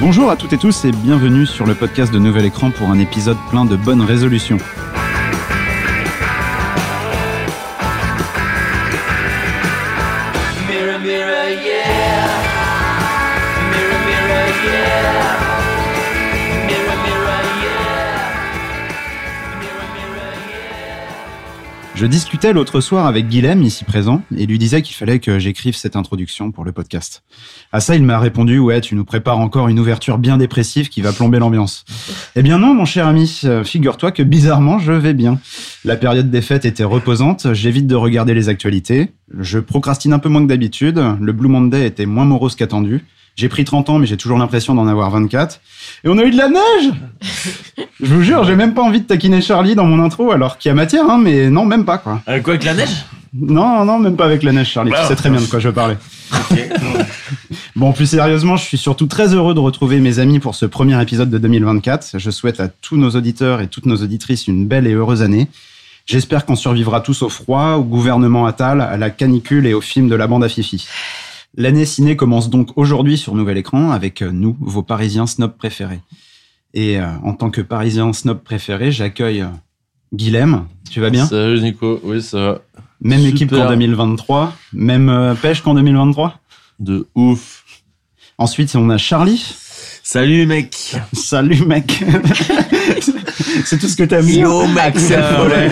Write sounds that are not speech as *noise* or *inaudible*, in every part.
Bonjour à toutes et tous et bienvenue sur le podcast de Nouvel Écran pour un épisode plein de bonnes résolutions. Je discutais l'autre soir avec Guilhem, ici présent, et lui disais qu'il fallait que j'écrive cette introduction pour le podcast. À ça, il m'a répondu, ouais, tu nous prépares encore une ouverture bien dépressive qui va plomber l'ambiance. Eh bien non, mon cher ami, euh, figure-toi que bizarrement, je vais bien. La période des fêtes était reposante, j'évite de regarder les actualités, je procrastine un peu moins que d'habitude, le Blue Monday était moins morose qu'attendu, j'ai pris 30 ans, mais j'ai toujours l'impression d'en avoir 24. Et on a eu de la neige *laughs* Je vous jure, j'ai même pas envie de taquiner Charlie dans mon intro, alors qu'il y a matière, hein, mais non, même pas, quoi. Avec quoi, avec la neige? Non, non, même pas avec la neige, Charlie. Tu Wow. sais très bien de quoi je parlais. *laughs* Bon, plus sérieusement, je suis surtout très heureux de retrouver mes amis pour ce premier épisode de 2024. Je souhaite à tous nos auditeurs et toutes nos auditrices une belle et heureuse année. J'espère qu'on survivra tous au froid, au gouvernement Attal, à la canicule et au film de la bande à Fifi. L'année ciné commence donc aujourd'hui sur Nouvel Écran avec euh, nous, vos Parisiens snobs préférés. Et euh, en tant que Parisien snob préféré, j'accueille euh, Guilhem. Tu vas bien? Salut Nico, oui ça va. Même Super. équipe qu'en 2023, même euh, pêche qu'en 2023. De ouf. Ensuite, on a Charlie. Salut, mec. Salut mec. *laughs* c'est tout ce que t'as mis. Yo, mec. Euh, ouais,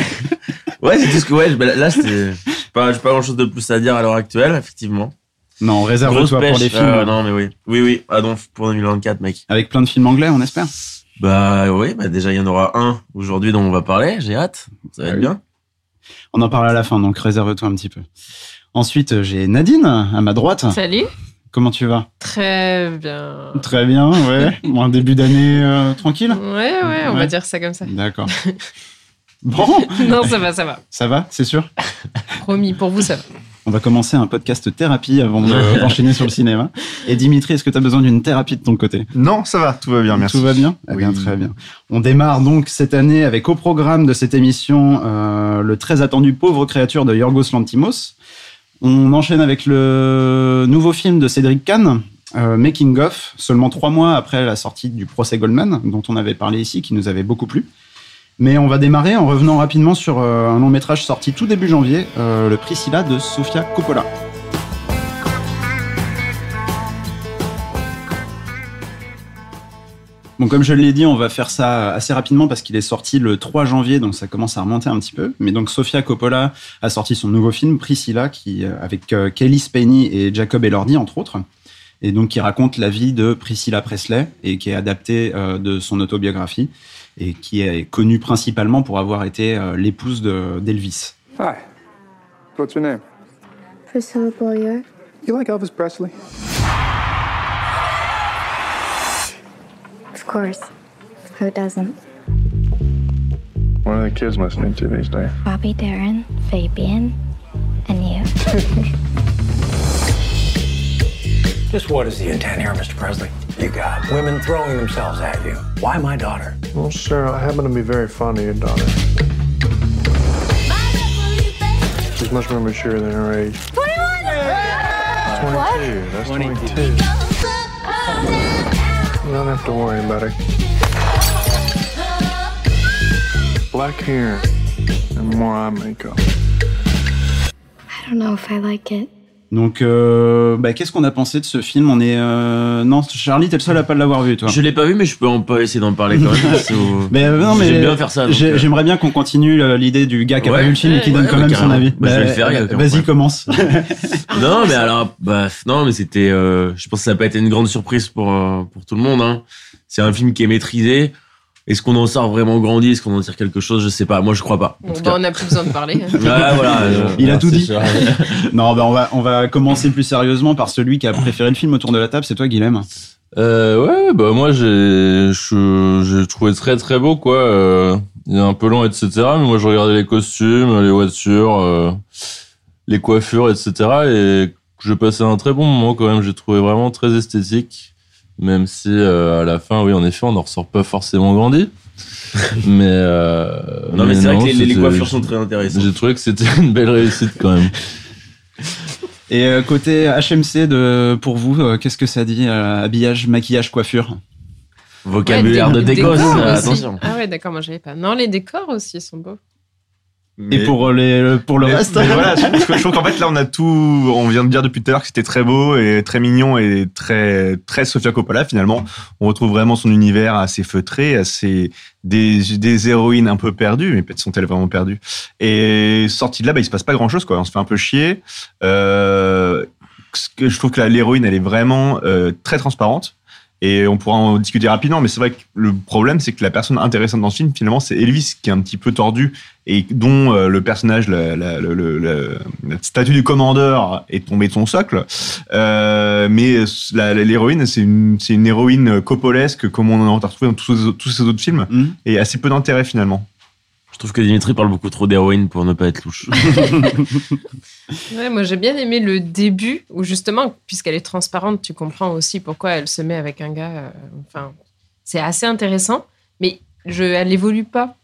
*laughs* Ouais, c'est tout ce que. Ouais, bah, là, c'était. Pas, j'ai pas grand chose de plus à dire à l'heure actuelle, effectivement. Non, Grosse réserve-toi pêche. pour les films. euh, non, mais oui. Oui, oui. Ah, donc, pour 2024, mec. Avec plein de films anglais, on espère. Bah, oui, bah, déjà, il y en aura un aujourd'hui dont on va parler. J'ai hâte. Ça va Ah être oui. bien. On en parle à la fin, donc réserve-toi un petit peu. Ensuite, j'ai Nadine à ma droite. Salut. Comment tu vas? Très bien. Très bien, ouais. *laughs* Bon, un début d'année euh, tranquille? Ouais, ouais, on Ouais. va dire ça comme ça. D'accord. *laughs* Bon, non, ça va, ça va. ça va, c'est sûr? Promis, pour vous, ça va. On va commencer un podcast thérapie avant de- *laughs* d'enchaîner sur le cinéma. Et Dimitri, est-ce que tu as besoin d'une thérapie de ton côté? Non, ça va, tout va bien, merci. Tout va bien? Eh bien, très bien. On démarre donc cette année avec au programme de cette émission euh, le très attendu Pauvre créature de Yorgos Lantimos. On enchaîne avec le nouveau film de Cédric Kahn, euh, Making of, seulement trois mois après la sortie du procès Goldman, dont on avait parlé ici, qui nous avait beaucoup plu. Mais on va démarrer en revenant rapidement sur euh, un long métrage sorti tout début janvier, euh, le Priscilla de Sofia Coppola. Bon, comme je l'ai dit, on va faire ça assez rapidement parce qu'il est sorti le 3 janvier, donc ça commence à remonter un petit peu. Mais donc, Sofia Coppola a sorti son nouveau film, Priscilla, qui, euh, avec Kelly Spaney et Jacob Elordi, entre autres. Et donc, qui raconte la vie de Priscilla Presley et qui est adapté de son autobiographie et qui est connue principalement pour avoir été euh, l'épouse de- d'Elvis. Hi. What's your name? Priscilla Boyer. You like Elvis Presley? Of course. Who doesn't? What are the kids listening to these days? Bobby Darin, Fabian, and you. *laughs* Just what is the intent here, Mr. Presley? You got women throwing themselves at you. Why my daughter? Well, sir, I happen to be very fond of your daughter. She's much more mature than her age. Twenty-one. 22. That's 22. You don't have to worry about it. Black hair and more eye makeup. I don't know if I like it. Donc, euh, bah, qu'est-ce qu'on a pensé de ce film? On est euh, non, Charlie, t'es le seul à pas l'avoir vu, toi. Je l'ai pas vu, mais je peux en pas essayer d'en parler quand même. *laughs* Mais euh, non, mais J'aime bien faire ça. euh, J'aimerais bien qu'on continue l'idée du gars qui a Ouais. pas vu le film et qui Ouais, donne ouais, quand même son avis. Bah, je vais le faire, Vas-y, commence. *laughs* Non, mais alors, bah, non, mais c'était, euh, je pense que ça n'a pas été une grande surprise pour, euh, pour tout le monde, hein. C'est un film qui est maîtrisé. Est-ce qu'on en sort vraiment grandi? Est-ce qu'on en tire quelque chose? Je sais pas. Moi, je crois pas. En Bon, tout bah, cas. on n'a plus besoin de parler. *laughs* Ouais, voilà. *laughs* euh, Il a tout dit. sûr. *laughs* non, bah, on va on va commencer plus sérieusement par celui qui a préféré le film autour de la table. C'est toi, Guilhem. Euh, ouais, bah moi j'ai je- j'ai trouvé très très beau quoi. Euh, il est un peu long etc. Mais moi je regardais les costumes, les voitures, euh, les coiffures etc. Et je passais un très bon moment quand même. J'ai trouvé vraiment très esthétique. Même si euh, à la fin, oui, en effet, on n'en ressort pas forcément grandi. *laughs* mais euh, Non, mais c'est vrai que les, coiffures sont très intéressantes. J'ai trouvé que c'était une belle réussite quand même. *laughs* Et euh, côté HMC de, pour vous, euh, qu'est-ce que ça dit euh, Habillage, maquillage, coiffure? Vocabulaire Ouais, de dé- dégosse, décors aussi. attention. Ah ouais, d'accord, moi j'avais pas. Non, les décors aussi sont beaux. Et pour, les, pour le mais- reste mais voilà, *laughs* je trouve que- je trouve qu'en fait là on a tout, on vient de dire depuis tout à l'heure que c'était très beau et très mignon et très très Sofia Coppola finalement. On retrouve vraiment son univers assez feutré, assez des, des héroïnes un peu perdues, mais peut-être sont-elles vraiment perdues. Et sorti de là, bah, il se passe pas grand chose quoi. On se fait un peu chier. Euh, je trouve que l'héroïne elle est vraiment euh, très transparente. Et on pourra en discuter rapidement, mais c'est vrai que le problème, c'est que la personne intéressante dans ce film, finalement, c'est Elvis, qui est un petit peu tordu et dont euh, le personnage, la, statue du commandeur est tombé de son socle. Euh, mais l'héroïne, c'est une, héroïne copolesque, comme on en a retrouvé dans tous, ces- tous ces autres films, Mhm. et assez peu d'intérêt finalement. Je trouve que Dimitri parle beaucoup trop d'héroïne pour ne pas être louche. *laughs* Ouais, moi j'ai bien aimé le début où justement, puisqu'elle est transparente, tu comprends aussi pourquoi elle se met avec un gars. euh, enfin, c'est assez intéressant, mais je, elle évolue pas.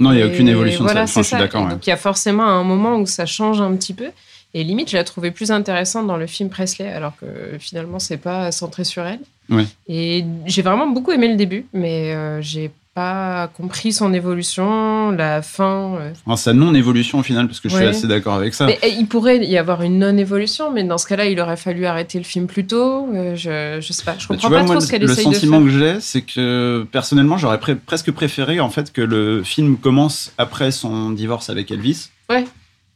Non, il n'y a aucune évolution voilà, de ça. Enfin, je c'est suis ça. d'accord. Et ouais. Donc il y a forcément un moment où ça change un petit peu. Et limite, je la trouvais plus intéressante dans le film Presley, alors que finalement, c'est pas centré sur elle. Ouais. Et j'ai vraiment beaucoup aimé le début, mais euh, j'ai pas compris son évolution, la fin. euh. Alors, sa non-évolution au final, parce que je suis assez d'accord avec ça. Mais eh, il pourrait y avoir une non-évolution, mais dans ce cas-là, il aurait fallu arrêter le film plus tôt. Euh, je, je sais pas, je Bah, comprends vois, pas moi, trop ce qu'elle le essaye de sentiment faire. que j'ai, c'est que personnellement, j'aurais presque préféré en fait que le film commence après son divorce avec Elvis. Ouais.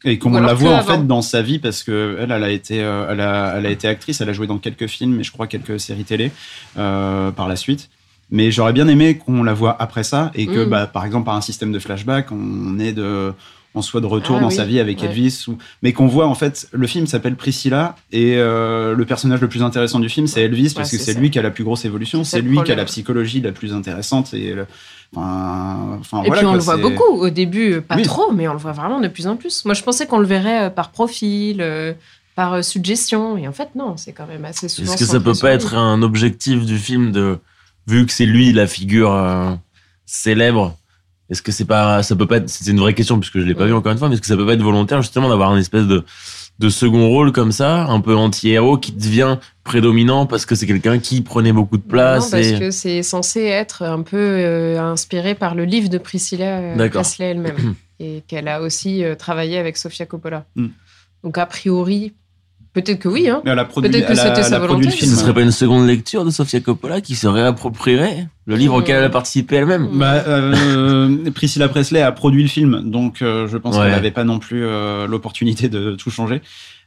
Et qu'on la voit en avant. fait dans sa vie parce que elle, elle a été, euh, elle a, elle a été actrice, elle a joué dans quelques films et je crois quelques séries télé euh, par la suite. Mais j'aurais bien aimé qu'on la voit après ça et que, Mm. bah, par exemple, par un système de flashback, on est de, on soit de retour Ah dans oui, sa vie avec ouais. Elvis, ou, mais qu'on voit en fait, le film s'appelle Priscilla et euh, le personnage le plus intéressant du film c'est Elvis parce que c'est lui qui a la plus grosse évolution, C'est lui qui a la psychologie la plus intéressante et le- enfin, enfin, Et voilà, puis on quoi, le voit beaucoup au début, euh, pas Oui. trop, mais on le voit vraiment de plus en plus. Moi, je pensais qu'on le verrait euh, par profil, euh, par suggestion, et en fait, non, c'est quand même assez souvent. Est-ce que ça peut pas être un objectif du film de, vu que c'est lui la figure euh, célèbre, est-ce que c'est pas, ça peut pas être, c'est une vraie question puisque je l'ai pas Ouais. vu encore une fois, mais est-ce que ça peut pas être volontaire justement d'avoir un espèce de, de second rôle comme ça, un peu anti-héros qui devient prédominant parce que c'est quelqu'un qui prenait beaucoup de place Non, parce et que c'est censé être un peu euh, inspiré par le livre de Priscilla euh. Presley elle-même, *clears throat* et qu'elle a aussi euh, travaillé avec Sofia Coppola. Mm. Donc a priori, peut-être que oui, hein. Elle a produit, Peut-être que elle a- c'était elle sa produit le volonté. film. ce serait pas une seconde lecture de Sofia Coppola qui se réapproprierait le livre Hmm. auquel elle a participé elle-même. Bah, euh, Priscilla Presley a produit le film, donc euh, je pense Ouais. qu'elle n'avait pas non plus euh, l'opportunité de tout changer.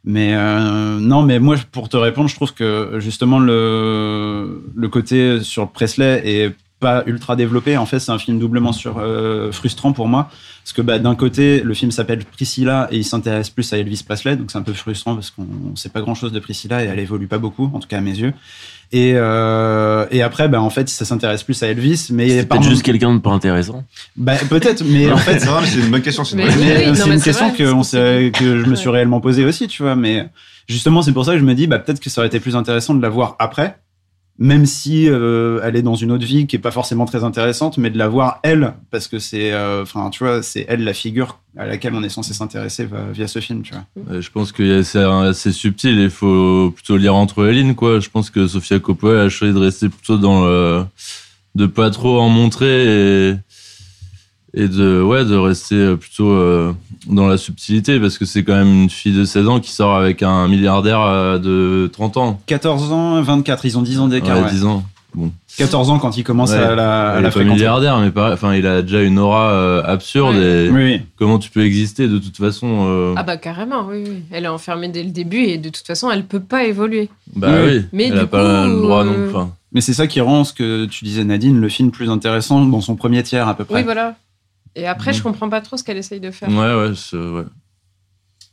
Mais euh, non, mais moi, pour te répondre, je trouve que justement le, le côté sur Presley est pas ultra développé. En fait, c'est un film doublement sur, euh, frustrant pour moi. Parce que bah, d'un côté, le film s'appelle Priscilla et il s'intéresse plus à Elvis Presley, donc c'est un peu frustrant parce qu'on ne sait pas grand-chose de Priscilla et elle évolue pas beaucoup, en tout cas à mes yeux. Et, euh, et après, bah, en fait, ça s'intéresse plus à Elvis, mais C'est peut-être juste quelqu'un de pas intéressant. bah, peut-être, mais en fait, *laughs* C'est vrai, mais c'est une bonne question. c'est une Mais bonne oui, question. mais, oui, c'est non, mais une c'est question vrai, que, c'est on s'est- que je me suis réellement posée aussi, tu vois. Mais justement, c'est pour ça que je me dis, bah, peut-être que ça aurait été plus intéressant de la voir après, même si euh, elle est dans une autre vie qui est pas forcément très intéressante, mais de la voir elle, parce que c'est, euh, enfin, tu vois, c'est elle la figure à laquelle on est censé s'intéresser via ce film, tu vois. Euh, Je pense que c'est assez subtil et il faut plutôt lire entre les lignes, quoi. Je pense que Sofia Coppola a choisi de rester plutôt dans le, de pas trop en montrer et, et de, ouais, de rester plutôt euh, dans la subtilité parce que c'est quand même une fille de 16 ans qui sort avec un milliardaire euh, de 30 ans. 14 ans, 24, ils ont 10 ans d'écart. Ouais, ouais. 10 ans. 14 ans quand il commence Ouais. à la, à il la est pas milliardaire, mais pareil, enfin, il a déjà une aura euh, absurde Ouais. et Oui, oui. comment tu peux exister de toute façon euh, Ah bah carrément, oui, oui. Elle est enfermée dès le début et de toute façon, elle peut pas évoluer. Bah Oui. oui, Mais elle du a pas coup, le droit euh, non enfin, Mais c'est ça qui rend ce que tu disais, Nadine, le film plus intéressant dans son premier tiers à peu près. Oui, voilà. Et après, je comprends pas trop ce qu'elle essaye de faire. Ouais, ouais, c'est- ouais.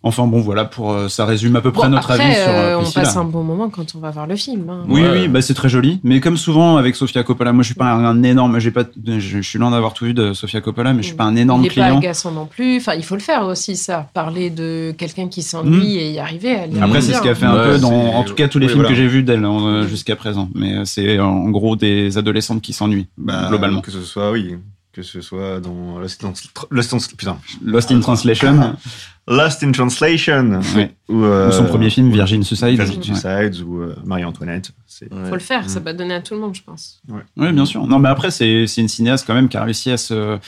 Enfin bon, voilà, pour euh, ça résume à peu près Bon, notre après, avis sur euh, euh, on Priscilla. passe un bon moment quand on va voir le film. hein. Oui, Ouais. oui, bah c'est très joli. Mais comme souvent avec Sofia Coppola, moi je suis pas un énorme, j'ai pas, je, je suis loin d'avoir tout vu de Sofia Coppola, mais je suis pas un énorme Il est pas client. agaçant non plus. Enfin, il faut le faire aussi, ça. Parler de quelqu'un qui s'ennuie et y arriver. Y Après, c'est ce qu'elle fait un Ouais, peu dans, en tout cas, tous les oui, films voilà. que j'ai vus d'elle euh, jusqu'à présent. Mais c'est en gros des adolescentes qui s'ennuient, Bah, globalement. Que ce soit, oui. Que ce soit dans Lost in, Lost in- putain, Lost in Translation, *laughs* Lost in Translation, Ouais. ou, euh, ou son premier film, Virgin Suicide. Virgin Ouais. Suicides ou euh, Marie-Antoinette. Ouais. Faut le faire, Mm. ça va donner à tout le monde, je pense. Oui, bien sûr. Non, mais après, c'est c'est une cinéaste quand même qui a réussi à se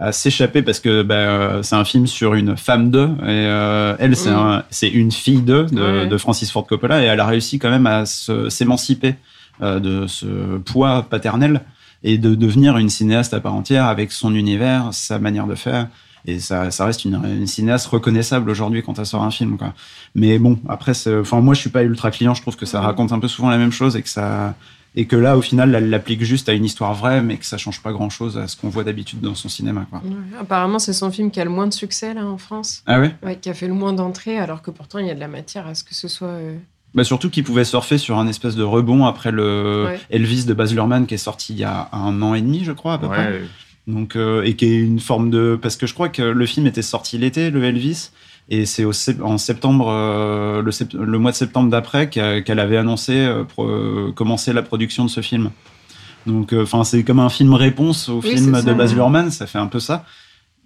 à s'échapper parce que bah, euh, c'est un film sur une femme d'eux et euh, elle c'est Mm. un- c'est une fille d'eux de, Ouais. de Francis Ford Coppola et elle a réussi quand même à s'émanciper euh, de ce poids paternel et de devenir une cinéaste à part entière avec son univers, sa manière de faire. Et ça, ça reste une, une cinéaste reconnaissable aujourd'hui quand elle sort un film. Quoi. Mais bon, après, enfin, moi je suis pas ultra client, je trouve que ça raconte un peu souvent la même chose et que ça, et que là, au final, elle l'applique juste à une histoire vraie, mais que ça change pas grand chose à ce qu'on voit d'habitude dans son cinéma. Quoi. Ouais. Apparemment, c'est son film qui a le moins de succès là en France. Ah ouais? Ouais, qui a fait le moins d'entrées, alors que pourtant il y a de la matière à ce que ce soit. euh, bah Surtout qu'il pouvait surfer sur un espèce de rebond après le Ouais. Elvis de Baz Luhrmann qui est sorti il y a un an et demi, je crois, à peu près. Donc, euh, et qui est une forme de. Parce que je crois que le film était sorti l'été, le Elvis, et c'est en septembre, euh, le, sept- le mois de septembre d'après, qu'elle avait annoncé euh, euh, commencer la production de ce film. Donc, euh, enfin, c'est comme un film réponse au Oui, film de ça. Baz Luhrmann, ça fait un peu ça.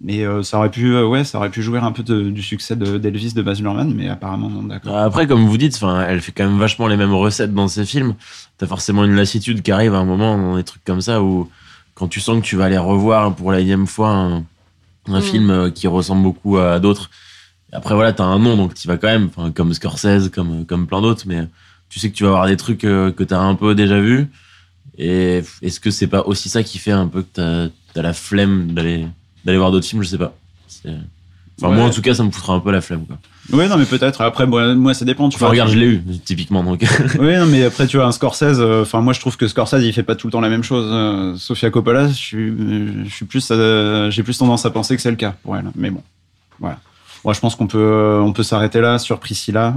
Mais euh, ça aurait pu, euh, ouais, ça aurait pu jouir un peu de- du succès de- d'Elvis de, Baz Luhrmann, mais apparemment non, d'accord. Après, comme vous dites, enfin, elle fait quand même vachement les mêmes recettes dans ses films. T'as forcément une lassitude qui arrive à un moment dans des trucs comme ça où, quand tu sens que tu vas aller revoir pour la énième fois un, un Mm. film euh, qui ressemble beaucoup à d'autres. Après, voilà, t'as un nom, donc tu vas quand même, enfin, comme Scorsese, comme, comme plein d'autres, mais tu sais que tu vas avoir des trucs euh, que t'as un peu déjà vus. Et est-ce que c'est pas aussi ça qui fait un peu que t'as as la flemme d'aller d'aller voir d'autres films Je sais pas. Moi, en tout cas, ça me foutra un peu la flemme, quoi. Ouais, non, mais peut-être. Après, moi, moi, ça dépend. Tu Enfin, vois, regarde, je l'ai eu, typiquement, donc. *laughs* Oui, non, mais après, tu vois, un Scorsese, euh, enfin, moi, je trouve que Scorsese, il fait pas tout le temps la même chose. Euh, Sofia Coppola, je suis, euh, je suis plus, euh, j'ai plus tendance à penser que c'est le cas pour elle. Mais bon, voilà. Moi, je pense qu'on peut, on peut s'arrêter là sur Priscilla.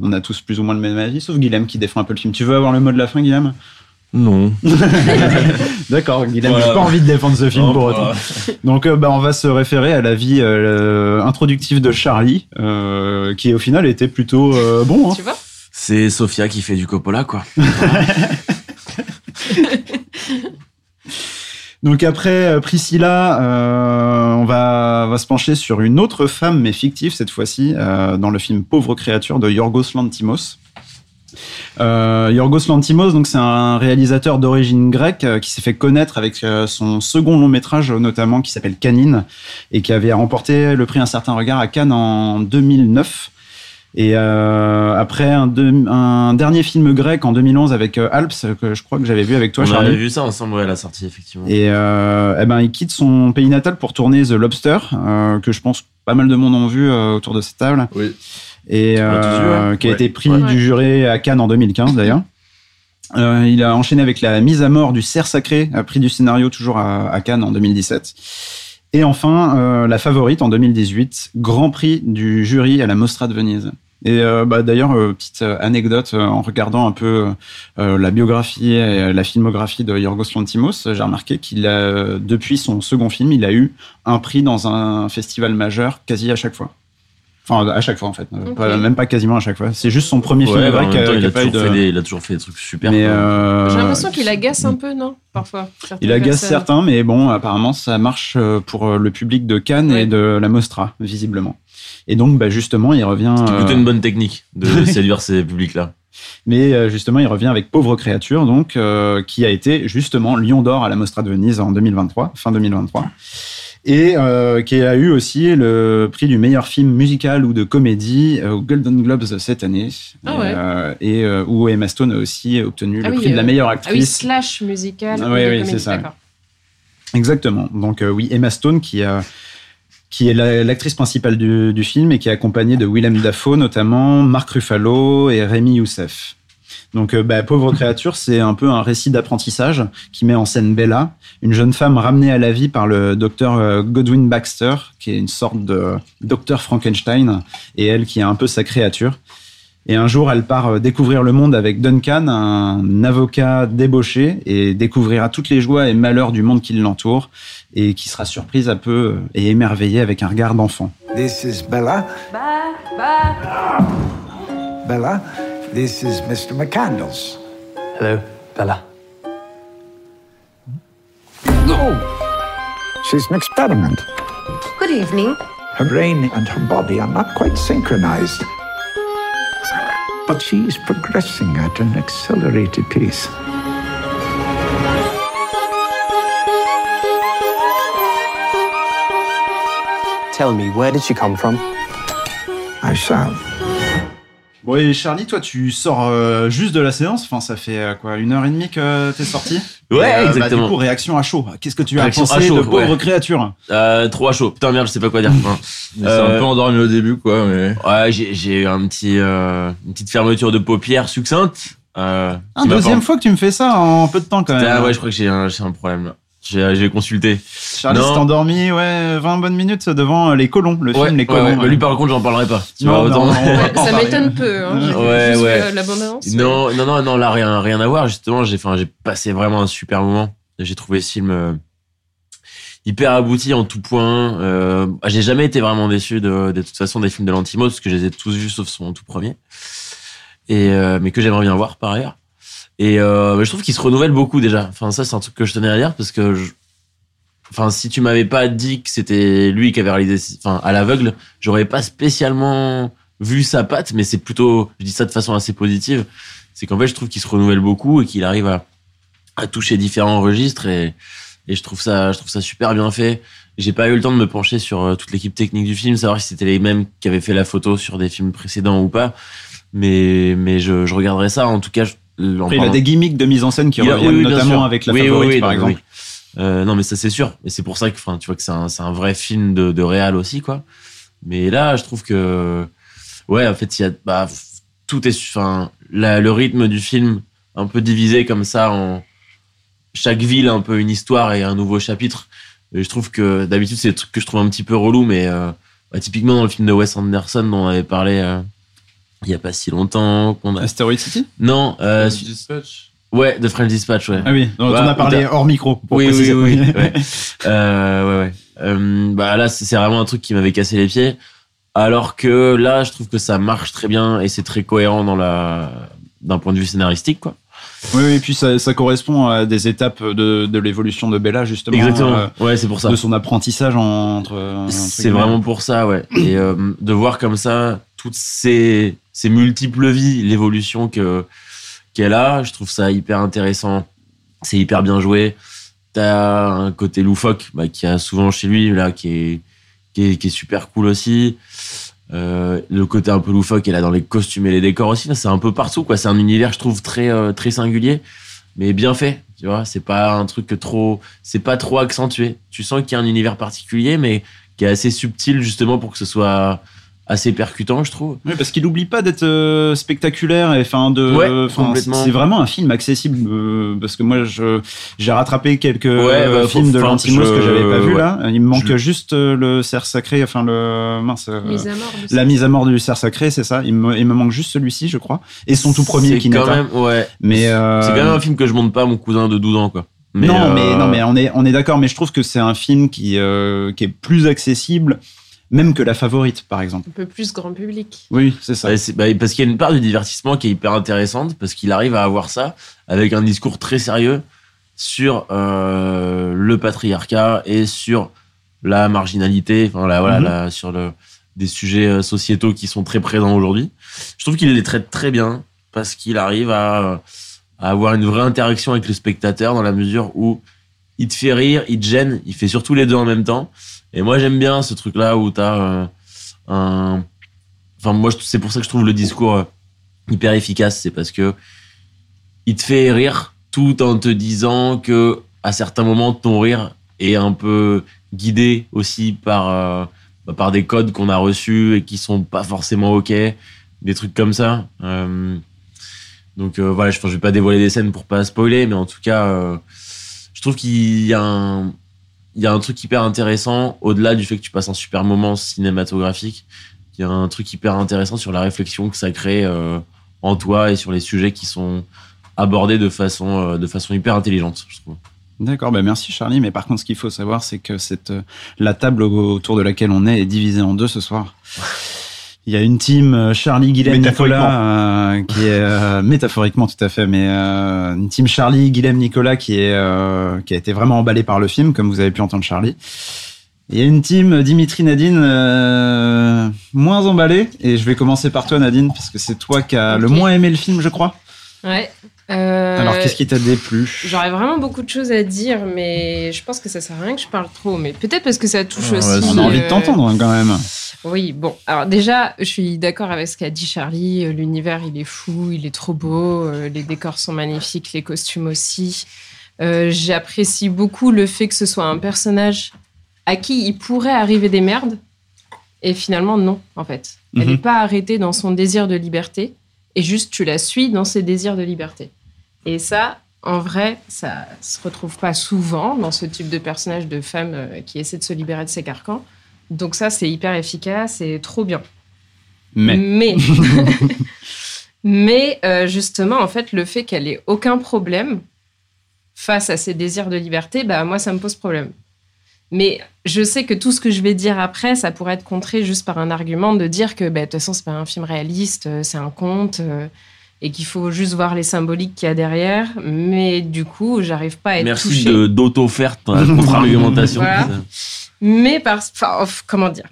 On a tous plus ou moins le même avis, sauf Guilhem qui défend un peu le film. Tu veux avoir le mot de la fin, Guilhem? Non. *laughs* D'accord, Voilà. n'a pas envie de défendre ce film Non, pour voilà. autant. Donc, euh, bah, on va se référer à la vie euh, introductive de Charlie, euh, qui au final était plutôt euh, bon. hein. Tu vois? C'est Sofia qui fait du Coppola, quoi. *laughs* Donc après Priscilla, euh, on va, on va se pencher sur une autre femme, mais fictive cette fois-ci, euh, dans le film Pauvre créature de Yorgos Lantimos. Euh, Yorgos Lantimos, donc c'est un réalisateur d'origine grecque euh, qui s'est fait connaître avec euh, son second long métrage notamment qui s'appelle Canine et qui avait remporté le prix Un certain regard à Cannes en 2009. Et euh, après un, de- un dernier film grec en 2011 avec euh, Alps que je crois que j'avais vu avec toi, On Charlie. avait vu ça ensemble, ouais, à la sortie, effectivement. Et euh, eh ben, il quitte son pays natal pour tourner The Lobster, euh, que je pense pas mal de monde ont vu euh, autour de cette table, Oui. Et euh, qui a Ouais. été prix Ouais. du jury à Cannes en 2015 d'ailleurs. Euh, il a enchaîné avec la mise à mort du cerf sacré, prix du scénario toujours à, à Cannes en 2017. Et enfin, euh, la favorite en 2018, grand prix du jury à la Mostra de Venise. Et euh, bah, d'ailleurs, euh, petite anecdote, euh, en regardant un peu euh, la biographie et la filmographie de Yorgos Lantimos, j'ai remarqué qu'il a, depuis son second film, il a eu un prix dans un festival majeur quasi à chaque fois. Enfin, à chaque fois en fait, Euh, même pas quasiment à chaque fois. C'est juste son premier film bah, euh, il a a, pas eu toujours de... fait des, il a toujours fait des trucs super. Euh, J'ai l'impression qu'il agace un peu, non Parfois. il agace personnes. certains, mais bon, apparemment, ça marche euh, pour euh, le public de Cannes Ouais. et de la Mostra, visiblement. Et donc, bah, justement, il revient. C'est euh, plutôt une bonne technique de *laughs* séduire ces publics-là. Mais euh, justement, il revient avec Pauvre créature, donc euh, qui a été justement Lion d'or à la Mostra de Venise en 2023, fin 2023, et euh, qui a eu aussi le prix du meilleur film musical ou de comédie euh, aux Golden Globes cette année, Ah ouais. euh, et euh, où Emma Stone a aussi obtenu Ah le oui, prix de la meilleure Ah oui, actrice. slash musical. Ah ou oui, oui, c'est ça. Exactement. Donc oui, Emma Stone qui a qui est la- l'actrice principale du, du film et qui est accompagnée de Willem Dafoe notamment, Mark Ruffalo et Rémi Youssef. Donc euh, bah, Pauvre créature, c'est un peu un récit d'apprentissage qui met en scène Bella, une jeune femme ramenée à la vie par le docteur euh, Godwin Baxter, qui est une sorte de docteur Frankenstein, et elle qui est un peu sa créature. Et un jour, elle part euh, découvrir le monde avec Duncan, un avocat débauché, et découvrira toutes les joies et malheurs du monde qui l'entoure, et qui sera surprise un peu et émerveillée avec un regard d'enfant. This is Bella. Bella, this is Mr. McCandles. Hello, Bella. No! Oh. She's an experiment. Good evening. Her brain and her body are not quite synchronized. But she's progressing at an accelerated pace. Tell me, where did she come from? I shall. Bon, et Charlie, toi, tu sors euh, juste de la séance? Enfin, ça fait euh, quoi, une heure et demie que t'es sorti? Ouais, Et, euh, bah, exactement. du coup, réaction à chaud. Qu'est-ce que tu as pensé à chaud, de pauvre ouais. créature Euh, trop à chaud. Putain, merde, je sais pas quoi dire. *laughs* S'est un peu endormi au début, quoi, mais. Ouais, j'ai j'ai eu un petit, euh, une petite fermeture de paupières succincte. Euh, m'a deuxième fois que tu me fais ça en peu de temps quand même. Putain, ouais, je crois que j'ai un, j'ai un problème là. J'ai j'ai consulté. Charlie Non. s'est endormi, ouais, 20 bonnes minutes devant Les Colons, le Ouais, film Les ouais, Colons. ouais. Bah, lui, par contre, j'en parlerai pas. Tu Non, vois, non, autant- Ça m'étonne peu. Hein. Ouais, juste ouais. euh. Non, non, non, non, là, rien, rien à voir. Justement, j'ai, enfin, j'ai passé vraiment un super moment. J'ai trouvé ce film euh, hyper abouti en tout point. Euh, j'ai jamais été vraiment déçu de, de toute façon des films de l'Antimo parce que je les ai tous vus sauf son tout premier. Et euh, mais que j'aimerais bien voir par ailleurs. Et euh, je trouve qu'il se renouvelle beaucoup déjà. Enfin, ça, c'est un truc que je tenais à dire parce que, je- enfin, si tu m'avais pas dit que c'était lui qui avait réalisé, enfin, à l'aveugle, j'aurais pas spécialement vu sa patte, mais c'est plutôt, je dis ça de façon assez positive, c'est qu'en fait, je trouve qu'il se renouvelle beaucoup et qu'il arrive à, à toucher différents registres et, et je trouve ça, je trouve ça super bien fait. J'ai pas eu le temps de me pencher sur euh, toute l'équipe technique du film, savoir si c'était les mêmes qui avaient fait la photo sur des films précédents ou pas. Mais, mais je, je regarderai ça. En tout cas, Après, il a des gimmicks de mise en scène qui il reviennent oui, oui, notamment avec la Oui, oui, favorite, oui, par exemple. oui. Euh, non, mais ça c'est sûr. Et c'est pour ça que, enfin, tu vois que c'est un, vrai film de, de réal aussi, quoi. Mais là, je trouve que, ouais, en fait, il y a, bah, tout est, enfin, le rythme du film un peu divisé comme ça en chaque ville un peu une histoire et un nouveau chapitre. Et je trouve que d'habitude c'est des trucs que je trouve un petit peu relou, mais euh, bah, typiquement dans le film de Wes Anderson dont on avait parlé euh, il y a pas si longtemps, qu'on a. Asteroid City Non, euh, French Dispatch. Ouais, de French Dispatch, ouais. Ah oui, dont Ouais, on a parlé hors micro. pour Oui, oui, oui, oui. *laughs* ouais. Euh, ouais, ouais. Euh, bah là, c'est vraiment un truc qui m'avait cassé les pieds. Alors que là, je trouve que ça marche très bien et c'est très cohérent dans la, d'un point de vue scénaristique, quoi. Oui, oui, et puis ça, ça correspond à des étapes de, de l'évolution de Bella, justement. Exactement. euh, ouais, c'est pour ça. de son apprentissage entre. entre C'est vraiment pour ça, ouais. Et euh, de voir comme ça toutes ces, ces multiples vies, l'évolution que qu'elle a, je trouve ça hyper intéressant. C'est hyper bien joué. T'as un côté loufoque bah, qui a souvent chez lui là, qui est qui est, super cool aussi. Euh, le côté un peu loufoque, elle a dans les costumes et les décors aussi. C'est un peu partout, quoi. C'est un univers, je trouve, très euh, très singulier, mais bien fait. Tu vois, c'est pas un truc trop, c'est pas trop accentué. Tu sens qu'il y a un univers particulier, mais qui est assez subtil justement pour que ce soit assez percutant, je trouve. Oui, parce qu'il n'oublie pas d'être euh, spectaculaire et enfin de. Ouais, complètement. C'est vraiment un film accessible euh, parce que moi je j'ai rattrapé quelques Ouais, euh, bah, films faut- de Lantimos je- que j'avais pas vu ouais. là. Il me manque Je- juste euh, le cerf sacré, enfin le mince. euh, Mise à mort. de la mise à mort du cerf sacré, c'est ça. Il me, il me manque juste celui-ci, je crois, et son tout premier C'est qui quand même, ouais. Mais euh, C'est quand même un film que je monte pas à mon cousin de 12 ans, quoi. non, euh, mais non, mais on est on est d'accord. Mais je trouve que c'est un film qui euh, qui est plus accessible, même que la favorite, par exemple. Un peu plus grand public. Oui, c'est ça. Bah, parce qu'il y a une part du divertissement qui est hyper intéressante, parce qu'il arrive à avoir ça avec un discours très sérieux sur euh, le patriarcat et sur la marginalité, enfin la, voilà, Mhm. la- sur le, des sujets euh, sociétaux qui sont très présents aujourd'hui. Je trouve qu'il les traite très bien parce qu'il arrive à, à avoir une vraie interaction avec le spectateur dans la mesure où il te fait rire, il te gêne, il fait surtout les deux en même temps. Et moi j'aime bien ce truc-là où t'as euh, un, Enfin, moi, c'est pour ça que je trouve le discours euh, hyper efficace. C'est parce que il te fait rire tout en te disant que à certains moments, ton rire est un peu guidé aussi par, euh, par des codes qu'on a reçus et qui sont pas forcément OK. Des trucs comme ça. Euh, donc voilà, je, je vais pas dévoiler des scènes pour pas spoiler, mais en tout cas, je trouve qu'il y a un, il y a un truc hyper intéressant au-delà du fait que tu passes un super moment cinématographique. Il y a un truc hyper intéressant sur la réflexion que ça crée euh, en toi et sur les sujets qui sont abordés de façon, euh, de façon hyper intelligente, je trouve. D'accord, bah merci Charlie. Mais par contre, ce qu'il faut savoir, c'est que cette, euh, la table au- autour de laquelle on est est divisée en deux ce soir. *laughs* Il y a une team euh, Charlie, Guilhem. Nicolas euh, qui est euh, *laughs* métaphoriquement tout à fait, mais euh, une team Charlie, Guilhem, Nicolas qui est euh, qui a été vraiment emballée par le film, comme vous avez pu entendre Charlie. Il y a une team Dimitri Nadine euh, moins emballée, et je vais commencer par toi Nadine parce que c'est toi qui as le Ok. moins aimé le film, je crois. Ouais. Euh, Alors qu'est-ce qui t'a déplu? J'aurais vraiment beaucoup de choses à dire, mais je pense que ça sert à rien que je parle trop. Mais peut-être parce que ça touche Ouais, aussi. On a envie de euh, t'entendre hein, quand même. Oui, bon. Alors déjà, je suis d'accord avec ce qu'a dit Charlie. Euh, L'univers, il est fou, il est trop beau. Les décors sont magnifiques, les costumes aussi. J'apprécie beaucoup le fait que ce soit un personnage à qui il pourrait arriver des merdes. Et finalement, non, en fait. Elle Mhm. n'est pas arrêtée dans son désir de liberté. Et juste, tu la suis dans ses désirs de liberté. Et ça, en vrai, ça se retrouve pas souvent dans ce type de personnage de femme euh, qui essaie de se libérer de ses carcans. Donc ça, c'est hyper efficace et trop bien. Mais Mais, *laughs* mais, euh, justement, en fait, le fait qu'elle ait aucun problème face à ses désirs de liberté, bah, moi, ça me pose problème. Mais je sais que tout ce que je vais dire après, ça pourrait être contré juste par un argument de dire que, bah, de toute façon, c'est pas un film réaliste, euh, c'est un conte, euh, et qu'il faut juste voir les symboliques qu'il y a derrière. Mais du coup, j'arrive pas à être Merci d'auto-offerte, dans la *laughs* contre-argumentation. Voilà. Mais par, enfin, off, comment dire?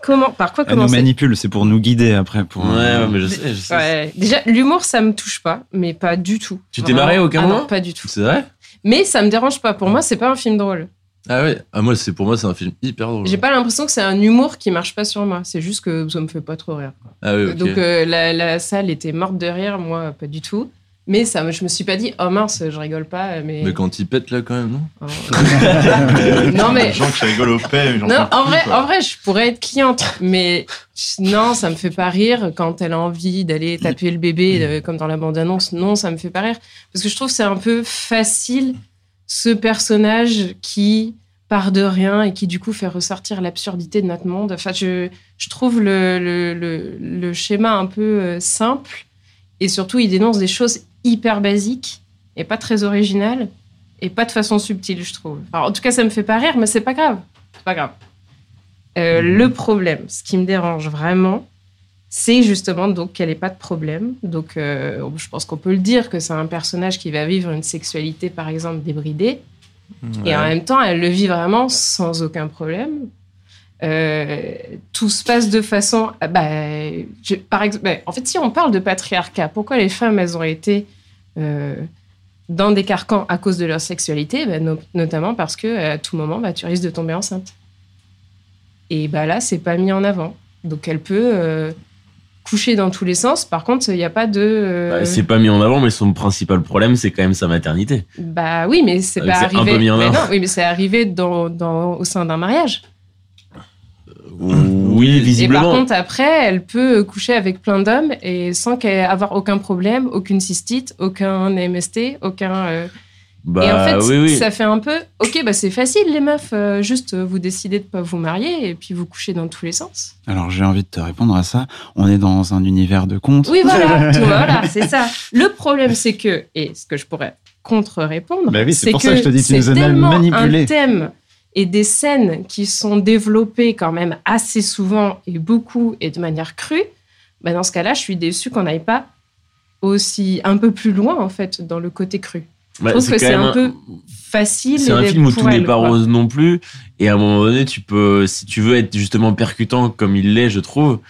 Comment, par quoi elle nous commencer? manipule, c'est pour nous guider après. Pour, Ouais, ouais, mais je sais, je sais. Ouais. Déjà, l'humour, ça me touche pas, mais pas du tout. Tu t'es marré à aucun Ah non, moment? Pas du tout. C'est vrai? Mais ça me dérange pas. Pour moi, c'est pas un film drôle. Ah ouais. Ah moi, c'est pour moi, c'est un film hyper drôle. J'ai pas l'impression que c'est un humour qui marche pas sur moi. C'est juste que ça me fait pas trop rire. quoi. Ah oui, ok. Donc euh, la, la salle était morte de rire, moi pas du tout. Mais ça, me- je me suis pas dit oh mince, je rigole pas. Mais, Mais quand il pète là, quand même, non Oh. *laughs* non mais Les gens qui rigolent au paix, mais j'en non, peux en plus, vrai, quoi. en vrai, je pourrais être cliente, mais non, ça me fait pas rire quand elle a envie d'aller taper le bébé euh, comme dans la bande-annonce. Non, ça me fait pas rire parce que je trouve que c'est un peu facile ce personnage qui part de rien et qui du coup fait ressortir l'absurdité de notre monde. Enfin, je, je trouve le, schéma un peu euh, simple et surtout il dénonce des choses hyper basiques et pas très originales et pas de façon subtile, je trouve. En tout cas, ça me fait pas rire, mais c'est pas grave. C'est pas grave. Euh, le problème, ce qui me dérange vraiment, c'est justement donc qu'elle n'ait pas de problème. Donc, euh, je pense qu'on peut le dire que c'est un personnage qui va vivre une sexualité, par exemple, débridée. Et en même temps, elle le vit vraiment sans aucun problème. Euh, tout se passe de façon. ah Bah, je- par exemple, bah, en fait, si on parle de patriarcat, pourquoi les femmes, elles ont été euh, dans des carcans à cause de leur sexualité? Bah, no- Notamment parce que à tout moment, bah, tu risques de tomber enceinte. Et bah, là, c'est pas mis en avant. Donc, elle peut euh, coucher dans tous les sens. Par contre, il n'y a pas de. euh, Bah, c'est pas mis en avant, mais son principal problème, c'est quand même sa maternité. bah oui, mais c'est pas c'est un arrivé. peu mis en mais avant. non, oui, mais c'est arrivé dans, dans- au sein d'un mariage. Oui, Et par visiblement. contre, après, elle peut coucher avec plein d'hommes et sans avoir aucun problème, aucune cystite, aucun MST, aucun. euh, bah, et en fait, oui, oui. ça fait un peu. Ok, bah c'est facile, les meufs. euh, juste, euh, vous décidez de pas vous marier et puis vous couchez dans tous les sens. Alors j'ai envie de te répondre à ça. On est dans un univers de contes. Oui, voilà, *laughs* c'est ça. Le problème, c'est que, et ce que je pourrais contre-répondre, Bah oui, c'est pour ça que je te dis, c'est as tellement manipulé. un thème et des scènes qui sont développées quand même assez souvent et beaucoup et de manière crue. Bah dans ce cas-là, je suis déçue qu'on n'aille pas aussi un peu plus loin en fait dans le côté cru. Bah, je trouve c'est que c'est un peu facile. C'est un film où tout n'est pas rose non plus. Et à un moment donné, tu peux, si tu veux être justement percutant comme il l'est, je trouve,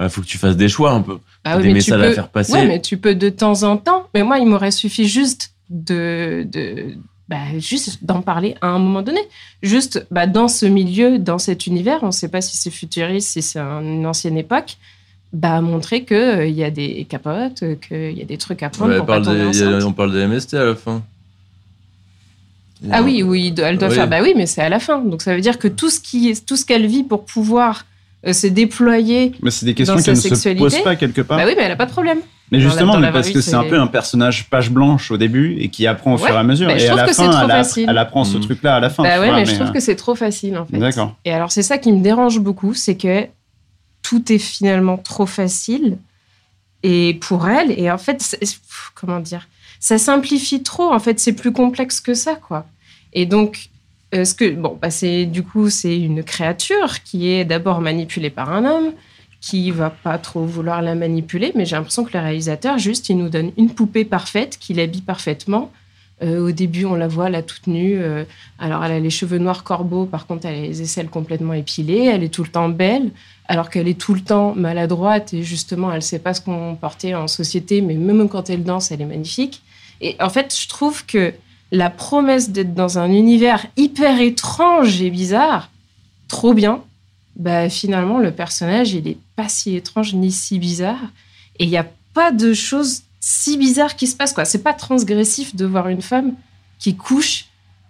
il faut que tu fasses des choix un peu. Ah oui, des mais messages tu à peux- faire passer. Ouais, mais tu peux de temps en temps. Mais moi, il m'aurait suffi juste de, de bah, juste d'en parler à un moment donné. Juste bah, dans ce milieu, dans cet univers, on ne sait pas si c'est futuriste, si c'est un- une ancienne époque. Bah, montrer qu'il y a des capotes, qu'il y a des trucs à prendre Ouais, pour parle pas tomber des- a- on parle des MST à la fin. Ah oui, oui, elle doit Oui. faire. Bah oui, mais c'est à la fin. Donc ça veut dire que tout ce qui est, tout ce qu'elle vit pour pouvoir euh, se déployer. Mais c'est des questions sa ne se sexualité. posent pas quelque part. Bah oui, mais elle a pas de problème. Mais justement, mais parce que c'est un peu un personnage page blanche au début et qui apprend au Ouais. fur et à mesure. Je et à trouve la que c'est fin, trop elle, a- facile. elle apprend ce Mm. truc-là à la fin. Bah ouais, vois, mais je trouve euh, que c'est trop facile en fait. D'accord. Et alors c'est ça qui me dérange beaucoup, c'est que tout est finalement trop facile et pour elle et en fait comment dire, ça simplifie trop. En fait, c'est plus complexe que ça quoi. Et donc euh, ce que bon bah c'est du coup c'est une créature qui est d'abord manipulée par un homme qui va pas trop vouloir la manipuler, mais j'ai l'impression que le réalisateur, juste, il nous donne une poupée parfaite, qu'il habille parfaitement. Euh, au début, on la voit, là, toute nue. euh, alors, elle a les cheveux noirs corbeaux, par contre, elle a les aisselles complètement épilées. Elle est tout le temps belle, alors qu'elle est tout le temps maladroite et justement, elle sait pas se comporter en société, mais même quand elle danse, elle est magnifique. Et en fait, je trouve que la promesse d'être dans un univers hyper étrange et bizarre, trop bien, bah, finalement, le personnage, il est pas si étrange ni si bizarre. Et il n'y a pas de choses si bizarres qui se passent. quoi. C'est pas transgressif de voir une femme qui couche,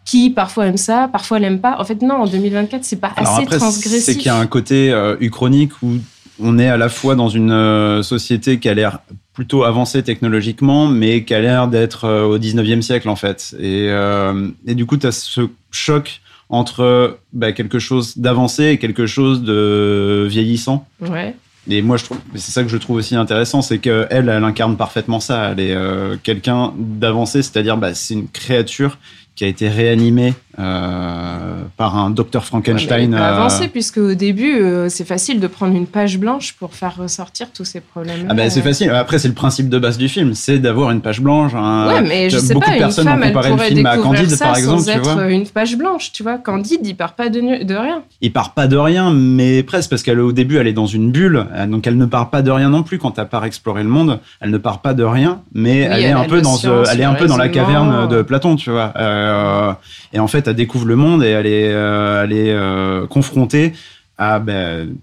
qui parfois aime ça, parfois l'aime pas. En fait, non, en 2024, c'est pas Alors assez après, transgressif. c'est qu'il y a un côté euh, uchronique où on est à la fois dans une euh, société qui a l'air plutôt avancée technologiquement, mais qui a l'air d'être euh, au 19e siècle, en fait. Et, euh, et du coup, tu as ce choc entre bah, quelque chose d'avancé et quelque chose de vieillissant. Ouais. Et moi, je trouve, c'est ça que je trouve aussi intéressant, c'est qu'elle, elle incarne parfaitement ça. Elle est euh, quelqu'un d'avancé, c'est-à-dire, bah, c'est une créature qui a été réanimée euh, par un docteur Frankenstein. Ouais, euh, avancé, puisque au début, euh, c'est facile de prendre une page blanche pour faire ressortir tous ces problèmes. Ah bah, c'est facile. Après, c'est le principe de base du film, c'est d'avoir une page blanche. un- Ouais, mais je sais Beaucoup pas, de une personnes femme, ont elle comparé le film à Candide, ça par exemple, sans tu être vois. une page blanche, tu vois. Candide, il part pas de, rien. Il part pas de rien, mais presque, parce qu'au début, elle est dans une bulle, euh, donc elle ne part pas de rien non plus. Quand t'as pas exploré le monde, elle ne part pas de rien, mais elle, est elle un peu dans, science, euh, elle est le un peu dans la caverne de Platon, tu vois. Euh, et en fait, elle découvre le monde et elle est, euh, elle est euh, confrontée à, ben,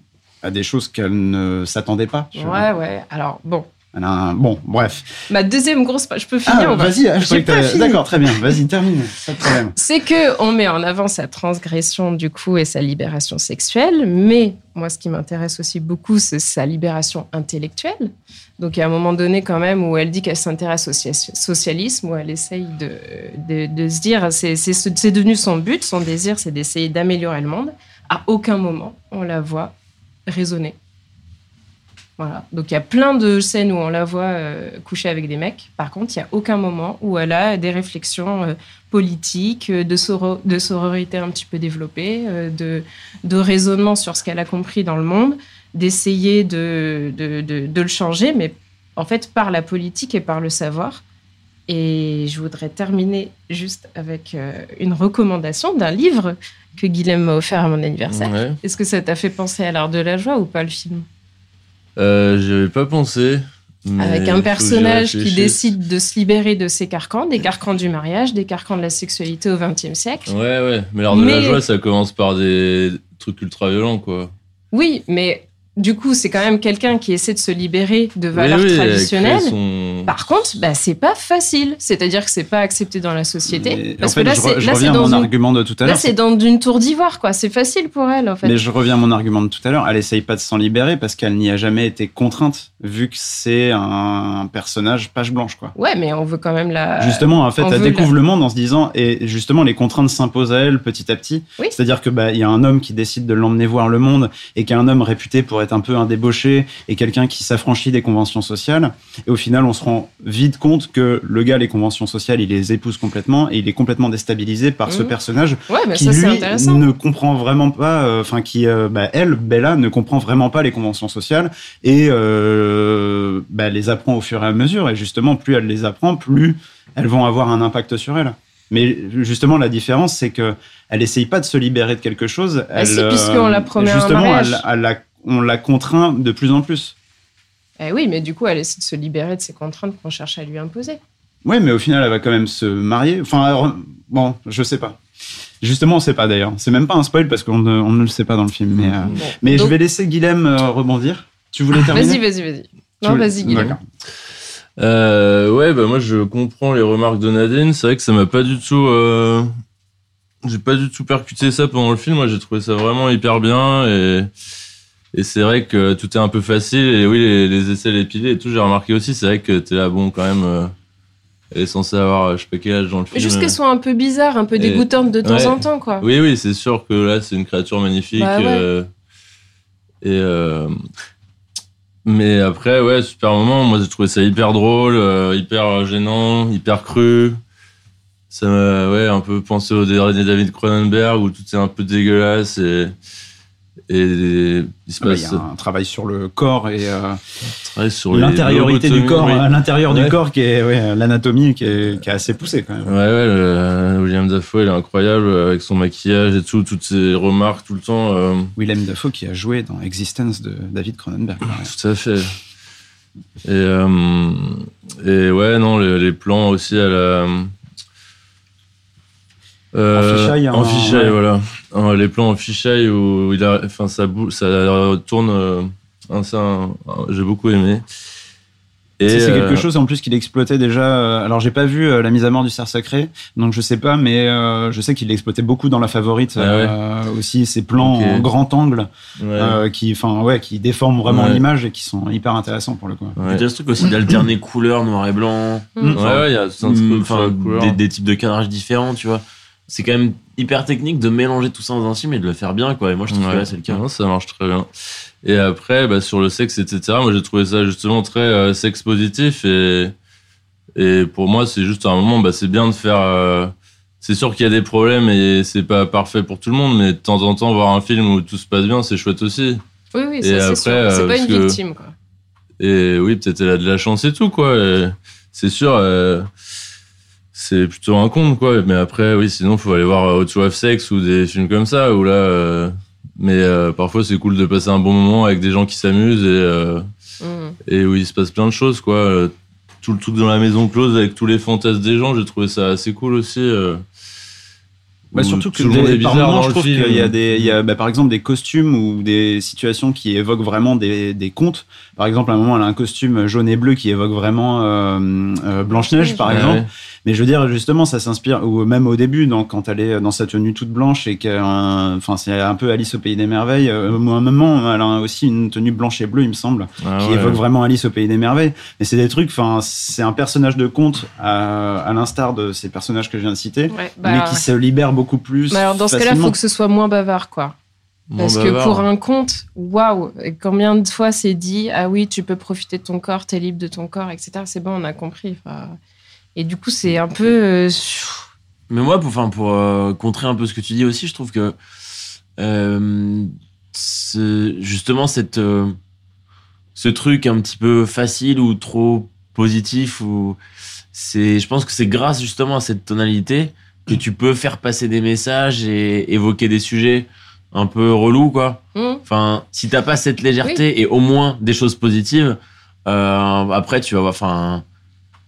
à des choses qu'elle ne s'attendait pas. Ouais, ouais. Alors, bon. Bon, bref. Ma deuxième grosse je peux finir Ah, vas-y, ah, je. D'accord, très bien. Vas-y, termine. Pas de problème. *laughs* C'est que on met en avant sa transgression du coup et sa libération sexuelle, mais moi ce qui m'intéresse aussi beaucoup c'est sa libération intellectuelle. Donc il y a un moment donné quand même où elle dit qu'elle s'intéresse au socia- socialisme, où elle essaye de, de, de se dire, c'est c'est ce- c'est devenu son but, son désir, c'est d'essayer d'améliorer le monde. À aucun moment on la voit raisonner. Voilà. Donc il y a plein de scènes où on la voit euh, coucher avec des mecs. Par contre, il n'y a aucun moment où elle a des réflexions euh, politiques, euh, de, soro- de sororité un petit peu développées, euh, de, de raisonnement sur ce qu'elle a compris dans le monde, d'essayer de, le changer, mais en fait par la politique et par le savoir. Et je voudrais terminer juste avec une recommandation d'un livre que Guilhem m'a offert à mon anniversaire. Ouais. Est-ce que ça t'a fait penser à l'art de la joie ou pas le film? Euh, J'y avais pas pensé. Avec un personnage qui décide de se libérer de ses carcans, des carcans du mariage, des carcans de la sexualité au XXe siècle. Ouais, ouais. Mais l'art de la joie, ça commence par des trucs ultra violents, quoi. Oui, mais du coup, c'est quand même quelqu'un qui essaie de se libérer de valeurs Oui, oui, traditionnelles. son- Par contre, bah, c'est pas facile. C'est-à-dire que c'est pas accepté dans la société. Mais parce en fait, que là, je, c'est je là, c'est reviens à dans mon une... argument de tout à Là, l'heure. c'est dans une tour d'ivoire, quoi. C'est facile pour elle, en fait. Mais je reviens à mon argument de tout à l'heure. Elle essaye pas de s'en libérer parce qu'elle n'y a jamais été contrainte, vu que c'est un personnage page blanche, quoi. Ouais, mais on veut quand même la. Justement, en fait, on elle découvre la- le monde en se disant, et justement, les contraintes s'imposent à elle petit à petit. Oui. C'est-à-dire que bah, il y a un homme qui décide de l'emmener voir le monde et qui est un homme réputé pour être un peu un débauché et quelqu'un qui s'affranchit des conventions sociales. Et au final, on se rend vite compte que le gars, les conventions sociales, il les épouse complètement et il est complètement déstabilisé par ce Mhm. personnage Ouais, qui ça, lui ne comprend vraiment pas, euh, enfin qui, euh, bah, elle, Bella, ne comprend vraiment pas les conventions sociales et euh, bah, les apprend au fur et à mesure. Et justement, plus elle les apprend, plus elles vont avoir un impact sur elle. Mais justement, la différence, c'est que elle essaye pas de se libérer de quelque chose. Ah elle, si, puisqu'on la promet à un justement, mariage. elle- elle la- on la contraint de plus en plus. Eh oui, mais du coup, elle essaie de se libérer de ces contraintes qu'on cherche à lui imposer. Oui, mais au final, elle va quand même se marier. Enfin, alors, bon, je sais pas. Justement, on sait pas d'ailleurs. C'est même pas un spoil parce qu'on ne, on ne le sait pas dans le film. Mais, euh, Bon. mais Donc- je vais laisser Guilhem euh, rebondir. Tu voulais terminer Vas-y, vas-y, vas-y. Non, voulais- vas-y, Guillaume. D'accord. Euh, ouais, bah moi je comprends les remarques de Nadine. C'est vrai que ça m'a pas du tout. euh, J'ai pas du tout percuté ça pendant le film. Moi j'ai trouvé ça vraiment hyper bien et. Et c'est vrai que tout est un peu facile. Et oui, les, les aisselles épilées et tout, j'ai remarqué aussi. C'est vrai que t'es là, bon, quand même. euh, elle est censée avoir, euh, je sais pas quel âge dans le film. Juste qu'elle soit un peu bizarre, un peu Et- dégoûtante de temps ouais. en temps, quoi. Oui, oui, c'est sûr que là, c'est une créature magnifique. Bah ouais. euh, et euh, mais après, ouais, super moment. Moi, j'ai trouvé ça hyper drôle, hyper gênant, hyper cru. Ça m'a ouais, un peu pensé au dernier David Cronenberg où tout est un peu dégueulasse et, Et il se Ah bah, y a un travail sur le corps et euh, sur l'intériorité du corps, oui. l'intérieur Ouais. du corps, qui est ouais, l'anatomie qui est, qui est assez poussée quand même. Ouais, ouais, le- William Dafoe, il est incroyable euh, avec son maquillage et tout, toutes ses remarques tout le temps. euh, Willem Dafoe qui a joué dans Existence de David Cronenberg. Tout à fait. Et, euh, et ouais, non, les, les plans aussi à la. Euh, En fisheye, hein, en fisheye, ouais. voilà. Euh, les plans en fisheye où il a, enfin, ça, bou- ça tourne. euh, J'ai beaucoup aimé. C'est euh, quelque chose en plus qu'il exploitait déjà. euh, Alors j'ai pas vu euh, la mise à mort du cerf sacré, donc je sais pas, mais euh, je sais qu'il l'exploitait beaucoup dans la favorite Ah euh, aussi ces plans en grand angle ouais. euh, qui, enfin ouais, qui déforment vraiment Ouais. l'image et qui sont hyper intéressants pour le coup. Ouais. Il y a ce truc aussi d'alterner couleur, noir et blanc. Mm. Ouais, ouais, il y a tout un truc Mm, enfin, des, des types de cadrage différents, tu vois. C'est quand même hyper technique de mélanger tout ça dans un film et de le faire bien, quoi. Et moi, je trouve que Ouais. là, c'est le cas. Non, ça marche très bien. Et après, bah, sur le sexe, etc., moi j'ai trouvé ça justement très euh, sexe positif. Et, et pour moi, c'est juste un moment, bah, c'est bien de faire. euh, c'est sûr qu'il y a des problèmes et c'est pas parfait pour tout le monde, mais de temps en temps, voir un film où tout se passe bien, c'est chouette aussi. Oui, oui, Et ça c'est sûr. euh, C'est pas une que- victime, quoi. Et oui, peut-être elle a de la chance et tout, quoi. Et C'est sûr, euh, c'est plutôt un conte, quoi. Mais après, oui, sinon, faut aller voir Hot to Have Sex ou des films comme ça, où là. euh, mais euh, parfois, c'est cool de passer un bon moment avec des gens qui s'amusent et, euh, Mm. et où il se passe plein de choses, quoi. Euh, Tout le truc dans la maison close avec tous les fantasmes des gens, j'ai trouvé ça assez cool aussi. Bah, surtout que des- par je trouve qu'il y a des, il y a bah, par exemple des costumes ou des situations qui évoquent vraiment des, des contes. Par exemple, à un moment, elle a un costume jaune et bleu qui évoque vraiment euh, euh, Blanche-Neige, par Ouais, exemple. Mais je veux dire, justement, ça s'inspire, ou même au début, donc, quand elle est dans sa tenue toute blanche et qu'elle, enfin, c'est un peu Alice au Pays des Merveilles. Euh, à un moment, elle a aussi une tenue blanche et bleue, il me semble, Ah qui ouais. évoque vraiment Alice au Pays des Merveilles. Mais c'est des trucs, enfin, c'est un personnage de conte, à, à l'instar de ces personnages que je viens de citer, Ouais, bah, mais qui se libère beaucoup plus. Mais alors dans ce cas-là, il faut que ce soit moins bavard, quoi. Parce que pour un conte, waouh, combien de fois c'est dit, ah oui, tu peux profiter de ton corps, t'es libre de ton corps, etc. C'est bon, on a compris. Et du coup, c'est un peu. euh, Mais moi, pour, enfin, pour euh, contrer un peu ce que tu dis aussi, je trouve que euh, justement cette, euh, ce truc un petit peu facile ou trop positif, ou c'est, je pense que c'est grâce justement à cette tonalité que tu peux faire passer des messages et évoquer des sujets un peu relous, quoi. hmm. Enfin, si t'as pas cette légèreté et au moins des choses positives, euh, après tu vas voir. Enfin,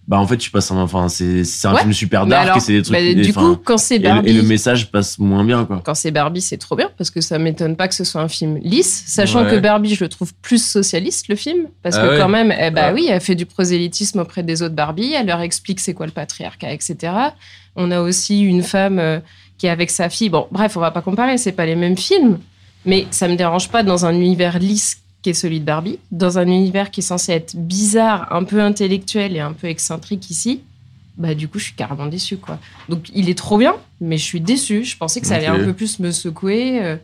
bah en fait tu passes un. Enfin, c'est c'est un Ouais. film super dark alors, et c'est des trucs. bah, et- du coup, quand c'est et, le- et Barbie, le message passe moins bien, quoi. quand c'est Barbie, c'est trop bien parce que ça m'étonne pas que ce soit un film lisse, sachant Ouais. que Barbie, je le trouve plus socialiste le film parce Ah que ouais quand même, eh bah Ah. oui, elle fait du prosélytisme auprès des autres Barbie, elle leur explique c'est quoi le patriarcat, etc. On a aussi une femme euh, qui est avec sa fille. Bon, bref, on va pas comparer, c'est pas les mêmes films, mais ça me dérange pas dans un univers lisse qui est celui de Barbie, dans un univers qui est censé être bizarre, un peu intellectuel et un peu excentrique ici. Bah du coup, je suis carrément déçue quoi. Donc il est trop bien, mais je suis déçue. Je pensais que ça allait un peu plus me secouer. euh.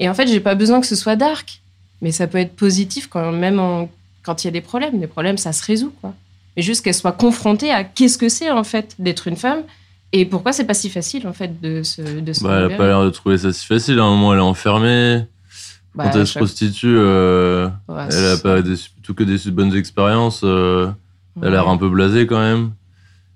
Et en fait, j'ai pas besoin que ce soit dark, mais ça peut être positif quand même en- quand il y a des problèmes. Les problèmes, ça se résout quoi. Mais juste qu'elle soit confrontée à qu'est-ce que c'est en fait d'être une femme et pourquoi c'est pas si facile en fait de se de se Bah, elle a pas l'air de trouver ça si facile. À un moment, elle est enfermée. Bah, Quand elle se chaque- prostitue, euh, Ouais, elle a pas des, tout que des bonnes expériences. euh, Elle a l'air un peu blasée quand même.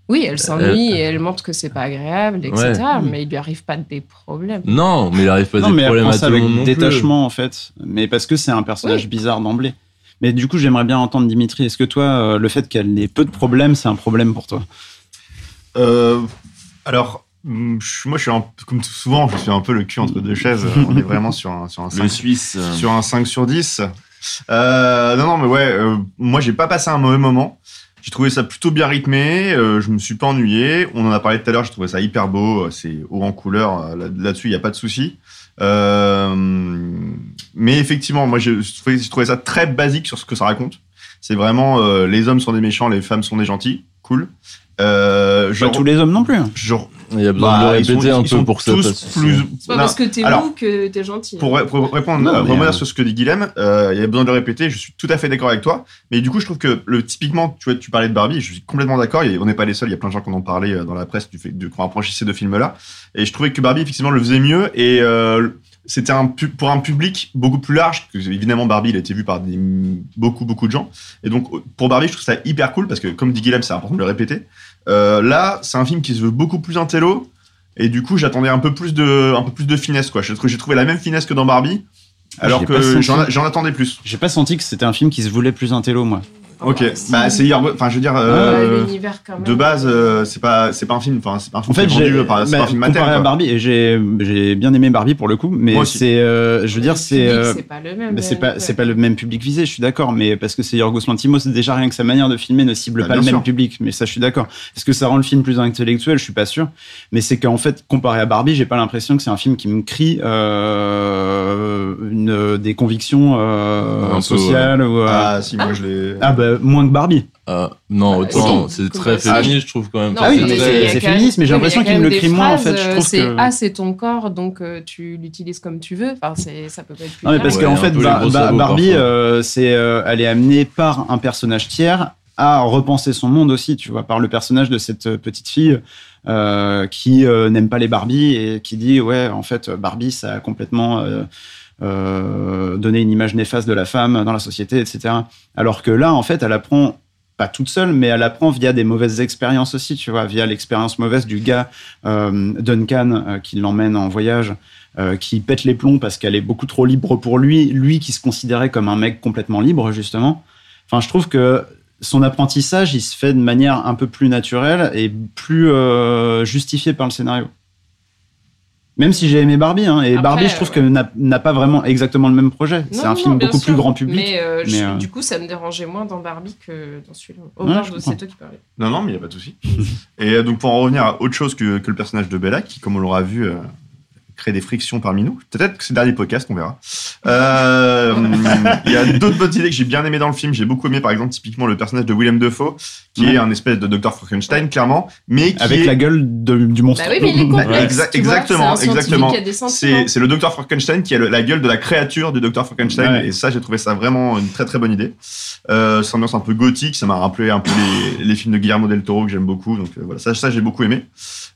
Oui, elle s'ennuie Elle- et elle montre que c'est pas agréable, etc. Ouais. Mais il lui arrive pas des problèmes. Non, mais il arrive pas non, des mais elle problèmes à tout le avec monde non plus. détachement en fait, mais parce que c'est un personnage Oui. bizarre d'emblée. Mais du coup, j'aimerais bien entendre Dimitri. Est-ce que toi, euh, le fait qu'elle ait peu de problèmes, c'est un problème pour toi? Euh, alors, je- moi, je suis un, comme souvent, je suis un peu le cul entre deux chaises. On est vraiment sur un, sur un Le 5, Suisse. euh, sur un 5 sur 10. Euh, non, non, mais ouais, euh, moi, j'ai pas passé un mauvais moment. J'ai trouvé ça plutôt bien rythmé. euh, je me suis pas ennuyé. On en a parlé tout à l'heure. Je trouvais ça hyper beau. euh, C'est haut en couleur. euh, là- Là-dessus, il y a pas de souci. Euh, mais effectivement, moi, je trouvais ça très basique sur ce que ça raconte. C'est vraiment euh, les hommes sont des méchants, les femmes sont des gentils. Cool. Euh, Pas tous les hommes non plus. hein. genre, Il y a besoin bah, de le sont- répéter un peu pour que ça plus. C'est pas Non, parce que t'es mou que t'es gentil. pour, pour répondre, Non, euh, euh, sur ce que dit Guilhem, euh, il y a besoin de le répéter. Je suis tout à fait d'accord avec toi. Mais du coup, je trouve que le typiquement, tu vois, tu parlais de Barbie, je suis complètement d'accord. et On n'est pas les seuls. Il y a plein de gens qui en ont parlé dans la presse du fait de qu'on rapprochait ces deux films-là. Et je trouvais que Barbie effectivement le faisait mieux. Et euh, c'était un pour un public beaucoup plus large. Que, évidemment, Barbie, il a été vu par des, beaucoup, beaucoup de gens. Et donc, pour Barbie, je trouve ça hyper cool parce que, comme dit Guilhem, c'est important de le répéter. Euh, là, c'est un film qui se veut beaucoup plus intello. Et du coup, j'attendais un peu plus de, un peu plus de finesse, quoi. J'ai trouvé, j'ai trouvé la même finesse que dans Barbie. Alors que j'en attendais plus. J'ai pas senti que c'était un film qui se voulait plus intello, moi. Ok, bah c'est Yorgos- enfin je veux dire, euh, Ouais, l'univers, quand même. de base, euh, c'est pas, c'est pas un film, enfin c'est pas un film En fait, j'ai vendu par, c'est bah, pas un film mater, comparé à. Barbie, et j'ai j'ai bien aimé Barbie pour le coup, mais c'est, euh, je veux dire, c'est, public, euh, c'est pas le même, bah, c'est pas, c'est pas le même public visé, je suis d'accord, mais parce que c'est Yorgos Lanthimos, déjà rien que sa manière de filmer ne cible Bah, pas le même sûr. public, mais ça, je suis d'accord. Est-ce que ça rend le film plus intellectuel? Je suis pas sûr, mais c'est qu'en fait, comparé à Barbie, j'ai pas l'impression que c'est un film qui me crie euh, une, des convictions euh, Un sociales ou. euh, Ah si, moi je l'ai. ah, bah moins que Barbie. Ah, non, Ah, autant, c'est très Ah, féministe, je trouve quand même. Non, Ah oui, c'est- féministe, mais j'ai l'impression qu'il me le crie moins, en fait. Je euh, trouve c'est que- ah c'est ton corps donc euh, tu l'utilises comme tu veux. Enfin ça peut pas être plus Non, mais parce Ouais, qu'en fait, Barbie, euh, c'est, euh, elle est amenée par un personnage tiers à repenser son monde aussi, tu vois, par le personnage de cette euh, petite fille euh, qui euh, n'aime pas les Barbie et qui dit, ouais, en fait, Barbie, ça a complètement euh, euh, donné une image néfaste de la femme dans la société, etc. Alors que là, en fait, elle apprend pas toute seule, mais elle apprend via des mauvaises expériences aussi, tu vois, via l'expérience mauvaise du gars euh, Duncan euh, qui l'emmène en voyage, qui pète les plombs parce qu'elle est beaucoup trop libre pour lui, lui qui se considérait comme un mec complètement libre, justement. Enfin, je trouve que son apprentissage, il se fait de manière un peu plus naturelle et plus justifiée par le scénario. Même si j'ai aimé Barbie, hein, et Après, Barbie, je trouve ouais. que n'a pas vraiment exactement le même projet. C'est Non, un non, film beaucoup sûr. plus grand public. Mais, euh, je- euh, du coup, ça me dérangeait moins dans Barbie que dans celui-là. Oh, Ouais, je c'est toi qui parlais. Non, non, mais il n'y a pas de souci. Et euh, donc, pour en revenir à autre chose que, que le personnage de Bella, qui, comme on l'aura vu, euh, crée des frictions parmi nous. Peut-être que c'est le dernier podcast, on verra. Euh, Il y a d'autres bonnes idées que j'ai bien aimées dans le film. J'ai beaucoup aimé, par exemple, typiquement le personnage de Willem Dafoe, qui Ouais. est un espèce de Dr. Frankenstein, clairement, mais qui Avec est... la gueule de- du monstre. Bah oui, mais il est complexe. *laughs* Exa- tu exactement, exactement. C'est c'est le Dr. Frankenstein qui a le- la gueule de la créature du Dr. Frankenstein. Ouais. Et ça, j'ai trouvé ça vraiment une très très bonne idée. Euh, c'est une ambiance un peu gothique. Ça m'a rappelé un peu les, les films de Guillermo del Toro que j'aime beaucoup. Donc euh, voilà, ça, ça j'ai beaucoup aimé.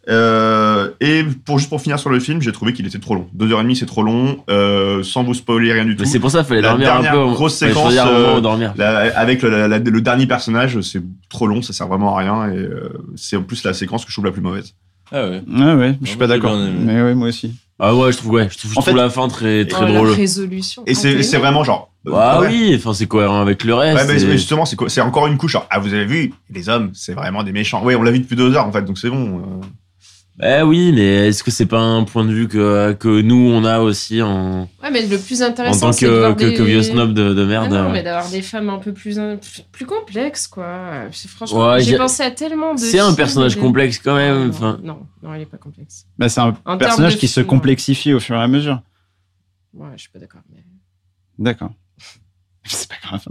Euh, et pour juste pour finir sur le film, j'ai trouvé qu'il était trop long. Deux heures et demie, c'est trop long. Euh, sans vous spoiler rien du tout. C'est pour ça qu'il fallait La dormir un dernière peu. grosse séquence, euh, où dormir. La- avec le, la- la- le dernier personnage, c'est trop long, ça sert vraiment à rien. Et euh, c'est en plus la séquence que je trouve la plus mauvaise. Ah ouais. Ouais, ouais, je suis Ah, pas d'accord. Mais ouais, moi aussi. Ah ouais, je trouve, ouais, je trouve, je En trouve fait- la fin très, très Oh, drôle. La résolution. Et Ah, c'est vraiment genre. Ah ouais. oui, enfin c'est cohérent avec le reste. Ouais, mais, justement, c'est quoi- c'est encore une couche. genre, ah, vous avez vu, les hommes, c'est vraiment des méchants. Oui, on l'a vu depuis deux heures, en fait, donc c'est bon. Eh oui, mais est-ce que c'est pas un point de vue que, que nous on a aussi en, Ouais, mais le plus en intéressant, tant c'est de que, voir que, des... que vieux snob de, de Ah merde non, mais d'avoir des femmes un peu plus, plus, complexes, quoi. C'est- Franchement, Ouais, j'ai pensé à tellement de. C'est un personnage de- complexe quand même. Non, Enfin, non, non, elle est pas complexe. Bah, c'est un En personnage de qui se complexifie au fur et à mesure. Ouais, je suis pas d'accord. Mais... D'accord. *laughs* C'est pas grave.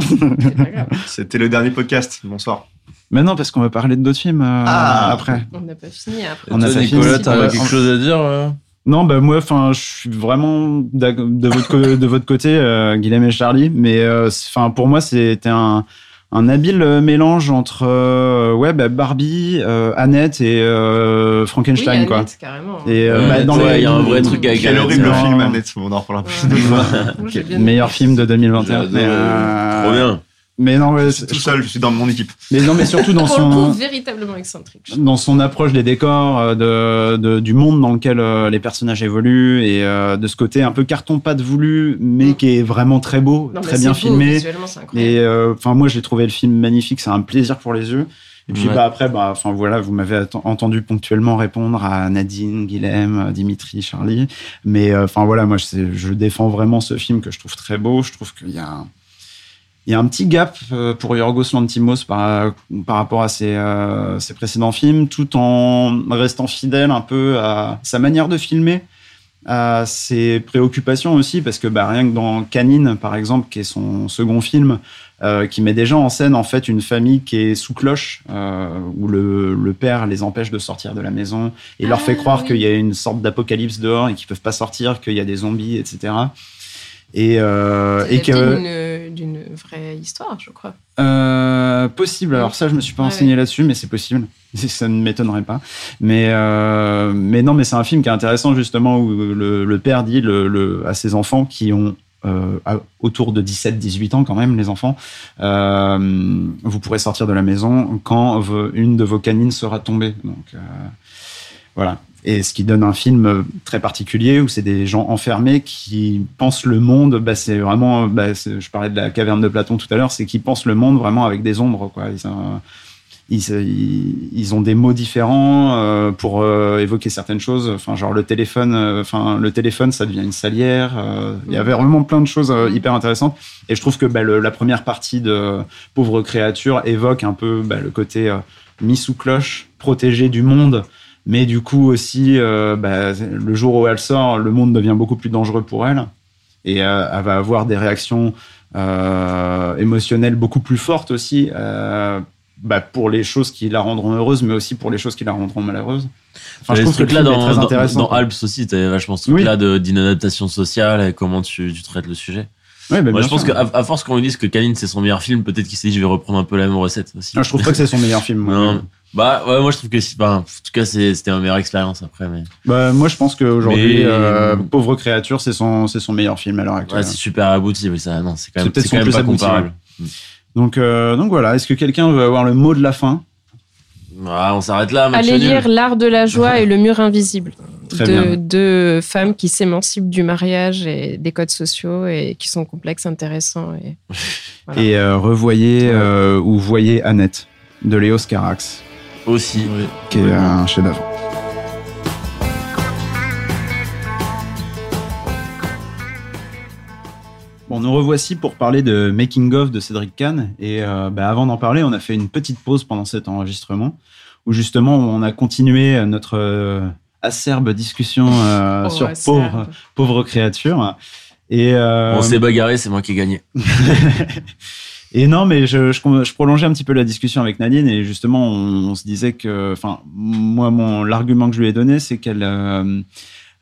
*laughs* C'était le dernier podcast. Bonsoir. Mais non, parce qu'on va parler d'autres films euh, Ah. après. On n'a pas fini après. On a Toi, pas Nicolas, t'as quelque on- chose à dire euh Non, bah moi, enfin, je suis vraiment de votre, co- de votre côté, euh, Guilhem et Charlie. Mais euh, enfin, pour moi, c'était un, un habile mélange entre euh, ouais, bah, Barbie, euh, Annette et euh, Frankenstein, oui, quoi. Annette, carrément. Et euh, Ouais, bah, dans ouais, les, il y a un vrai truc avec Quel Annette, horrible non. film, Annette. On en reparlera plus. Ouais. *laughs* aimé. meilleur film de 2021. J'ai Mais, adoré. euh, trop bien. Mais non, ouais, Je suis tout seul, je suis dans mon équipe. mais non, mais surtout dans Pour le coup, son véritablement excentrique. dans son approche des décors, euh, de, de- du monde dans lequel euh, les personnages évoluent et euh, de ce côté un peu carton pâte voulu, mais Mm. qui est vraiment très beau, Non, très bien beau, filmé. Visuellement, c'est incroyable. Et euh, enfin, moi, j'ai trouvé le film magnifique. C'est un plaisir pour les yeux. Et puis Ouais. bah après, bah enfin voilà, vous m'avez entendu ponctuellement répondre à Nadine, Guilhem, euh, Dimitri, Charlie. Mais euh, enfin voilà, moi, je, je défends vraiment ce film que je trouve très beau. Je trouve qu'il y a un, il y a un petit gap euh, pour Yorgos Lanthimos par, par rapport à ses, euh, ses précédents films, tout en restant fidèle un peu à sa manière de filmer, à ses préoccupations aussi, parce que bah, rien que dans Canine, par exemple, qui est son second film, euh, qui met déjà en scène en fait une famille qui est sous cloche, euh, où le, le père les empêche de sortir de la maison et leur Ah, fait croire oui. qu'il y a une sorte d'apocalypse dehors et qu'ils peuvent pas sortir, qu'il y a des zombies, etc. Et, euh, et que adapté d'une- vraie histoire, je crois. euh, Euh, possible. Alors ça, je me suis pas Ouais, renseigné là-dessus, mais c'est possible. *laughs* Ça ne m'étonnerait pas. Mais euh, mais non, mais c'est un film qui est intéressant justement où le, le père dit le, le- à ses enfants qui ont euh, autour de 17-18 ans quand même, les enfants, euh, vous pourrez sortir de la maison quand une de vos canines sera tombée. Donc euh, voilà. Et ce qui donne un film très particulier où c'est des gens enfermés qui pensent le monde. Bah, c'est vraiment. Bah, je parlais de la caverne de Platon tout à l'heure. C'est qu'ils pensent le monde vraiment avec des ombres. Quoi. Ils, ils, ils- ils ont des mots différents euh, pour euh, évoquer certaines choses. Enfin, genre le téléphone. euh, Enfin, le téléphone, ça devient une salière. Il y avait vraiment plein de choses euh, hyper intéressantes. Et je trouve que bah, le- la première partie de Pauvre créature évoque un peu bah, le côté mis sous cloche, protégé du monde. Mais du coup aussi, euh, bah, le jour où elle sort, le monde devient beaucoup plus dangereux pour elle. Et euh, elle va avoir des réactions euh, émotionnelles beaucoup plus fortes aussi, bah, pour les choses qui la rendront heureuse, mais aussi pour les choses qui la rendront malheureuse. Enfin, je trouve que le est dans, très dans, intéressant. dans quoi. Alps aussi, t'avais vachement ce truc-là de- d'inadaptation sociale et comment tu, tu traites le sujet. Ouais, bah, Moi, je pense qu'à à force qu'on lui dise que Canine c'est son meilleur film, peut-être qu'il s'est dit je vais reprendre un peu la même recette aussi. Ah, je trouve pas que c'est son meilleur film. moi. Non. Bah ouais, moi je trouve que si, enfin, en tout cas c'était ma meilleure expérience après. Mais... Bah, moi, je pense qu'aujourd'hui, Mais- euh, Pauvre créature, c'est son, c'est son meilleur film à l'heure actuelle. Ouais, c'est super abouti, mais ça, non, c'est quand C'est même, peut-être c'est son quand même plus pas abouti, comparable. Donc, euh, donc voilà. Est-ce que quelqu'un veut avoir le mot de la fin? Ah, on s'arrête là, Allez lire L'art de la joie et le mur invisible. *laughs* Très de deux femmes qui s'émancipent du mariage et des codes sociaux et qui sont complexes, intéressants. Et... *laughs* Voilà. Et euh, revoyez euh, ou voyez Annette de Léo Scarax, Aussi. qui est un chef-d'œuvre. Bon, nous revoici pour parler de Making of de Cédric Kahn. Et euh, bah, avant d'en parler, on a fait une petite pause pendant cet enregistrement où justement on a continué notre euh, acerbe discussion euh, Oh, sur acerbe. pauvre, pauvre créature. Et euh, On s'est bagarré, c'est moi qui ai gagné. *laughs* Et non, mais je, je, je prolongeais un petit peu la discussion avec Nadine et justement, on, on se disait que, enfin, moi, mon l'argument que je lui ai donné, c'est qu'elle, euh,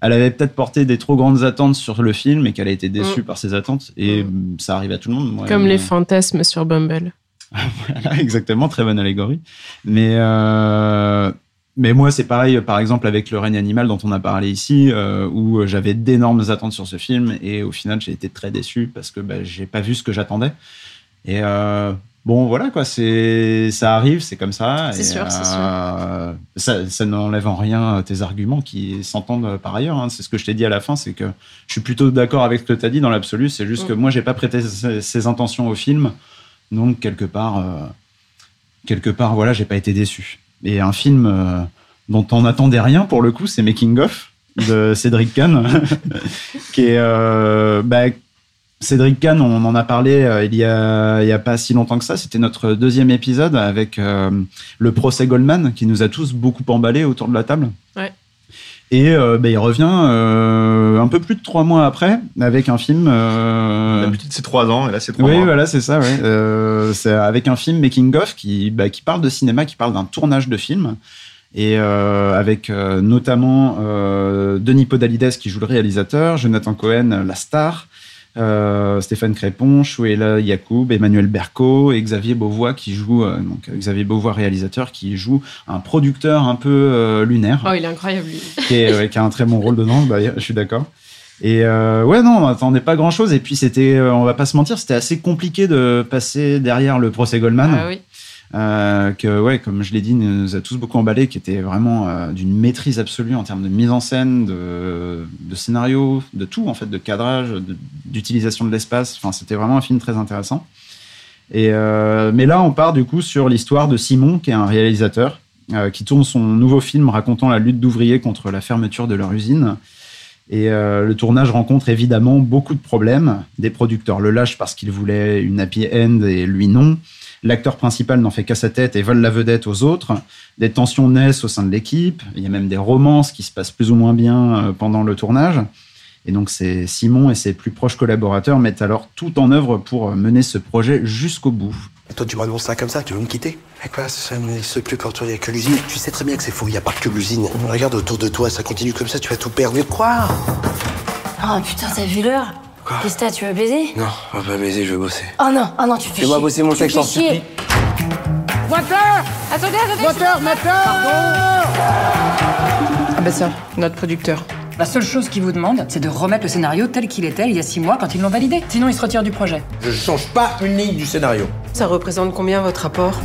elle avait peut-être porté des trop grandes attentes sur le film et qu'elle a été déçue Mm. par ses attentes. Et ça arrive à tout le monde. moi. Comme les fantasmes sur Bumble. *laughs* voilà, exactement, très bonne allégorie. Mais, euh, mais moi, c'est pareil, par exemple, avec Le règne animal dont on a parlé ici, euh, où j'avais d'énormes attentes sur ce film et au final, j'ai été très déçu parce que bah, j'ai pas vu ce que j'attendais. Et euh, bon, voilà, quoi, c'est, ça arrive, c'est comme ça. C'est sûr, c'est euh, Ça, ça n'enlève en rien tes arguments qui s'entendent par ailleurs. hein. C'est ce que je t'ai dit à la fin, c'est que je suis plutôt d'accord avec ce que tu as dit dans l'absolu. C'est juste Mm. que moi, j'ai pas prêté ces, intentions au film. Donc, quelque part, euh, quelque part, voilà, j'ai pas été déçu. Et un film euh, dont on n'attendait rien pour le coup, c'est Making of de Cédric Kahn, *laughs* qui est bah, Cédric Kahn, on en a parlé euh, il y a, il y a pas si longtemps que ça. C'était notre deuxième épisode avec euh, le procès Goldman qui nous a tous beaucoup emballés autour de la table. Ouais. Et euh, bah, il revient euh, un peu plus de trois mois après avec un film. euh, D'habitude, c'est trois ans, et là, c'est trois oui, mois. voilà, c'est ça. Ouais. *laughs* Euh, c'est avec un film Making of qui, bah, qui parle de cinéma, qui parle d'un tournage de film. Et euh, avec euh, notamment euh, Denis Podalides qui joue le réalisateur, Jonathan Cohen, la star, euh, Stéphane Crépon, Chouela Yacoub, Emmanuel Berco et Xavier Beauvois qui joue, euh, donc Xavier Beauvois réalisateur qui joue un producteur un peu euh, lunaire Oh, il est incroyable, lui. *laughs* qui, est- ouais, qui a un très bon rôle dedans, bah, je suis d'accord. Et euh, ouais, non, on n'attendait pas grand chose. Et puis, c'était, euh, on va pas se mentir, c'était assez compliqué de passer derrière le procès Goldman. Ah oui. Euh, que, ouais, comme je l'ai dit, nous a tous beaucoup emballé, qui était vraiment euh, d'une maîtrise absolue en termes de mise en scène, de, scénario, de tout, en fait, de cadrage, d'utilisation de l'espace. Enfin, c'était vraiment un film très intéressant. Et, euh, mais là, on part du coup sur l'histoire de Simon, qui est un réalisateur, qui tourne son nouveau film racontant la lutte d'ouvriers contre la fermeture de leur usine. Et le tournage rencontre évidemment beaucoup de problèmes. Des producteurs le lâchent parce qu'ils voulaient une happy end et lui non. L'acteur principal n'en fait qu'à sa tête et vole la vedette aux autres. Des tensions naissent au sein de l'équipe. Il y a même des romances qui se passent plus ou moins bien euh, pendant le tournage. Et donc, c'est Simon et ses plus proches collaborateurs mettent alors tout en œuvre pour mener ce projet jusqu'au bout. Et toi, tu m'annonces ça comme ça, tu veux me quitter? Mais quoi, ça n'existe plus quand il n'y a que l'usine. Tu sais très bien que c'est faux, il n'y a pas que l'usine. Regarde autour de toi, ça continue comme ça, tu vas tout perdre. Quoi Oh putain, t'as vu l'heure? Qu'est-ce que t'as, tu veux baiser? Non, on va pas baiser, je veux bosser. Oh non, oh non, tu fais Fais-moi bosser mon sexe, chier. supplie. Moteur Attendez, attendez Moteur, moteur Ah bah ça, notre producteur. La seule chose qu'il vous demande, c'est de remettre le scénario tel qu'il était il y a six mois quand ils l'ont validé. Sinon, il se retire du projet. Je change pas une ligne du scénario. Ça représente combien votre rapport?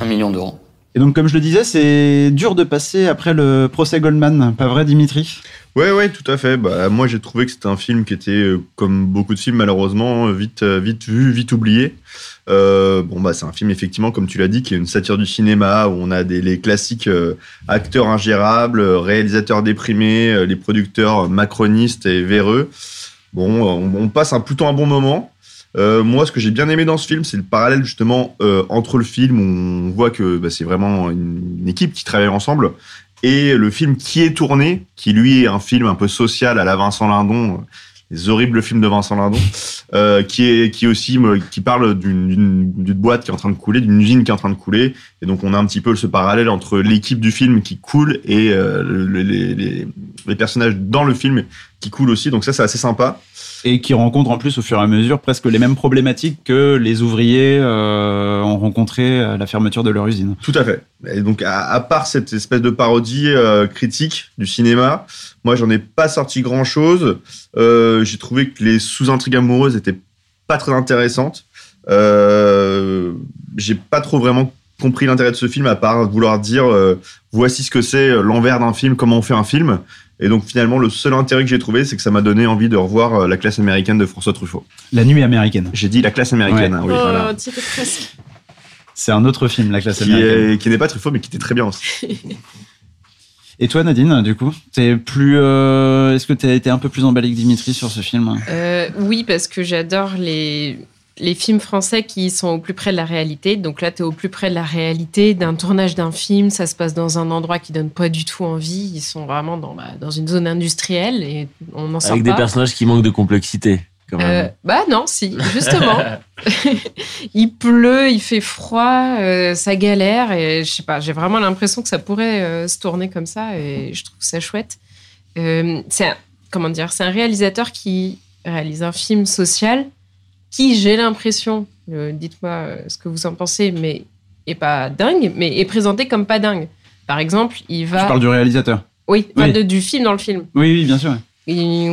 Un million d'euros. Et donc, comme je le disais, c'est dur de passer après le procès Goldman, pas vrai, Dimitri? Ouais, ouais, tout à fait. Bah, moi, j'ai trouvé que c'était un film qui était, euh, comme beaucoup de films, malheureusement, vite, euh, vite vu, vite oublié. Euh, bon, bah, c'est un film, effectivement, comme tu l'as dit, qui est une satire du cinéma, où on a des, les classiques acteurs ingérables, réalisateurs déprimés, les producteurs macronistes et véreux. Bon, on, on passe un, plutôt un bon moment. Euh, moi, ce que j'ai bien aimé dans ce film, c'est le parallèle justement euh, entre le film où on voit que bah, c'est vraiment une, équipe qui travaille ensemble et le film qui est tourné, qui lui est un film un peu social à la Vincent Lindon, euh, les horribles films de Vincent Lindon, euh, qui est qui aussi me- qui parle d'une- boîte qui est en train de couler, d'une usine qui est en train de couler, et donc on a un petit peu ce parallèle entre l'équipe du film qui coule et euh, le- les, les, les personnages dans le film qui coulent aussi. Donc ça c'est assez sympa. Et qui rencontre en plus au fur et à mesure presque les mêmes problématiques que les ouvriers euh, ont rencontré à la fermeture de leur usine. Tout à fait. Et donc, à, part cette espèce de parodie euh, critique du cinéma, moi, j'en ai pas sorti grand chose. J'ai trouvé que les sous-intrigues amoureuses étaient pas très intéressantes. Euh, J'ai pas trop vraiment compris l'intérêt de ce film à part vouloir dire euh, voici ce que c'est euh, l'envers d'un film, comment on fait un film. Et donc finalement, le seul intérêt que j'ai trouvé, c'est que ça m'a donné envie de revoir euh, La classe américaine de François Truffaut. La nuit américaine. J'ai dit La classe américaine, Ouais. hein, oui, oh, voilà. C'est un autre film, La classe Qui, américaine. est- qui n'est pas Truffaut, mais qui était très bien aussi. *laughs* Et toi, Nadine, du coup, t'es plus. euh, Est-ce que t'as été un peu plus emballé que Dimitri sur ce film? Euh, oui, parce que j'adore les, les films français qui sont au plus près de la réalité. Donc là, tu es au plus près de la réalité d'un tournage d'un film. Ça se passe dans un endroit qui donne pas du tout envie. Ils sont vraiment dans, bah, dans une zone industrielle et on n'en sort Avec pas. des personnages qui manquent de complexité. Quand même. Euh, bah non, si, justement. *laughs* il pleut, il fait froid, euh, ça galère et je sais pas, j'ai vraiment l'impression que ça pourrait euh, se tourner comme ça et je trouve ça chouette. Euh, c'est comment dire, c'est un réalisateur qui réalise un film social qui, j'ai l'impression, euh, dites-moi euh, ce que vous en pensez, mais est pas dingue, mais est présenté comme pas dingue. Par exemple, il va. Je parle du réalisateur. Oui, enfin, Oui. de- du film dans le film. Oui, oui, bien sûr.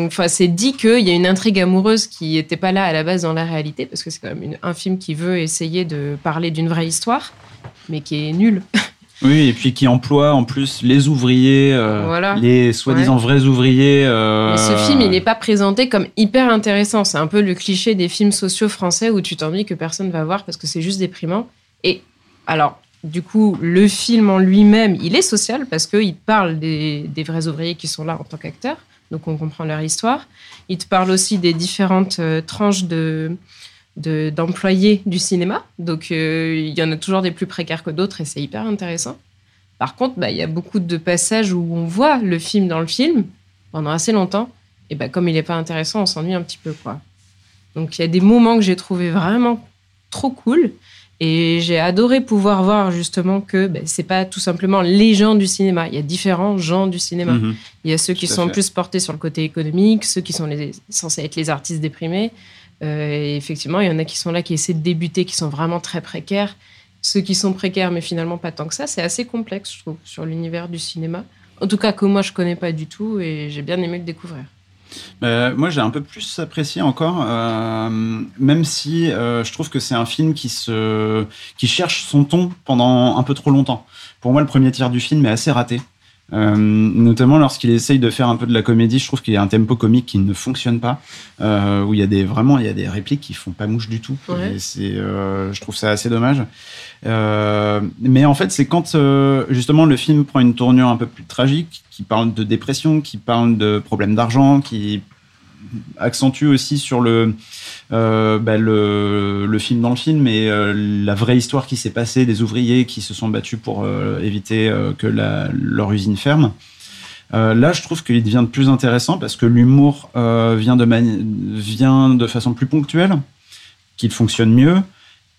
Enfin, c'est dit qu'il y a une intrigue amoureuse qui n'était pas là à la base dans la réalité, parce que c'est quand même une- un film qui veut essayer de parler d'une vraie histoire, mais qui est nul. *laughs* Oui, et puis qui emploie en plus les ouvriers, euh, Voilà. les soi-disant Ouais. vrais ouvriers. euh, Mais ce film, il n'est pas présenté comme hyper intéressant. C'est un peu le cliché des films sociaux français où tu t'ennuies que personne va voir parce que c'est juste déprimant. Et alors, du coup, le film en lui-même, il est social parce qu'il parle des, des vrais ouvriers qui sont là en tant qu'acteurs. Donc, on comprend leur histoire. Il te parle aussi des différentes euh, tranches de de- d'employés du cinéma. Donc, euh, il y en a toujours des plus précaires que d'autres et c'est hyper intéressant. Par contre, bah, il y a beaucoup de passages où on voit le film dans le film pendant assez longtemps. Et bah, comme il n'est pas intéressant, on s'ennuie un petit peu. Quoi. Donc, il y a des moments que j'ai trouvé vraiment trop cool. Et j'ai adoré pouvoir voir justement que bah, c'est pas tout simplement les gens du cinéma. Il y a différents gens du cinéma. Mhm. Il y a ceux qui Tout sont fait. plus portés sur le côté économique, ceux qui sont les- censés être les artistes déprimés. Euh, et effectivement, il y en a qui sont là, qui essaient de débuter, qui sont vraiment très précaires. Ceux qui sont précaires, mais finalement pas tant que ça. C'est assez complexe, je trouve, sur l'univers du cinéma. En tout cas, que moi, je connais pas du tout et j'ai bien aimé le découvrir. Euh, moi, j'ai un peu plus apprécié encore, euh, même si je trouve que c'est un film qui, se, qui cherche son ton pendant un peu trop longtemps. Pour moi, le premier tiers du film est assez raté. Euh, notamment lorsqu'il essaye de faire un peu de la comédie, je trouve qu'il y a un tempo comique qui ne fonctionne pas, euh, où il y a des vraiment il y a des répliques qui font pas mouche du tout. Ouais. Et c'est, euh, je trouve ça assez dommage. Euh, mais en fait, c'est quand euh, justement le film prend une tournure un peu plus tragique, qui parle de dépression, qui parle de problèmes d'argent, qui accentue aussi sur le, euh, bah, le, film dans le film et euh, la vraie histoire qui s'est passée des ouvriers qui se sont battus pour euh, éviter que leur usine ferme. Là, je trouve qu'il devient de plus intéressant parce que l'humour vient, de vient de façon plus ponctuelle, qu'il fonctionne mieux.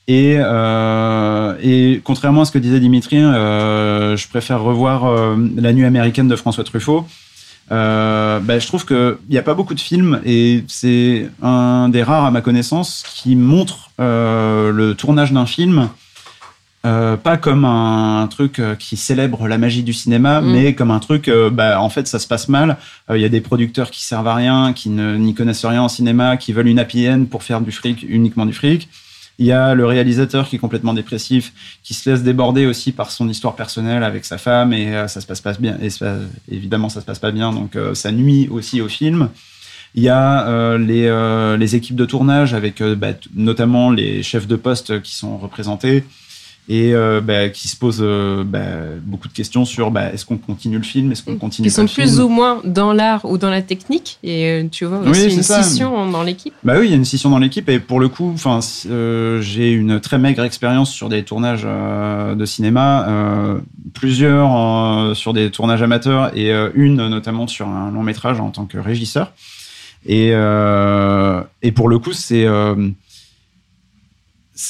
Et, et contrairement à ce que disait Dimitri, je préfère revoir La nuit américaine de François Truffaut. Euh, bah, je trouve qu'il n'y a pas beaucoup de films et c'est un des rares à ma connaissance qui montre euh, le tournage d'un film euh, pas comme un, truc euh, qui célèbre la magie du cinéma, Mm. mais comme un truc, bah, en fait, ça se passe mal. Il y a des producteurs qui servent à rien, qui n'y connaissent rien en cinéma, qui veulent une happy end pour faire du fric, uniquement du fric. Il y a le réalisateur qui est complètement dépressif, qui se laisse déborder aussi par son histoire personnelle avec sa femme et euh, ça se passe pas bien. Évidemment, ça se passe pas bien, donc euh, ça nuit aussi au film. Il y a euh, les, équipes de tournage avec bah, notamment les chefs de poste qui sont représentés et euh, bah, qui se posent euh, bah, beaucoup de questions sur bah, est-ce qu'on continue le film, est-ce qu'on continue Qui pas sont plus film ou moins dans l'art ou dans la technique. Et euh, tu vois Oui, aussi c'est une ça. scission dans l'équipe. Bah oui, il y a une scission dans l'équipe et pour le coup, enfin, euh, j'ai une très maigre expérience sur des tournages de cinéma, plusieurs sur des tournages amateurs et une notamment sur un long métrage en tant que régisseur. Et, et pour le coup, c'est-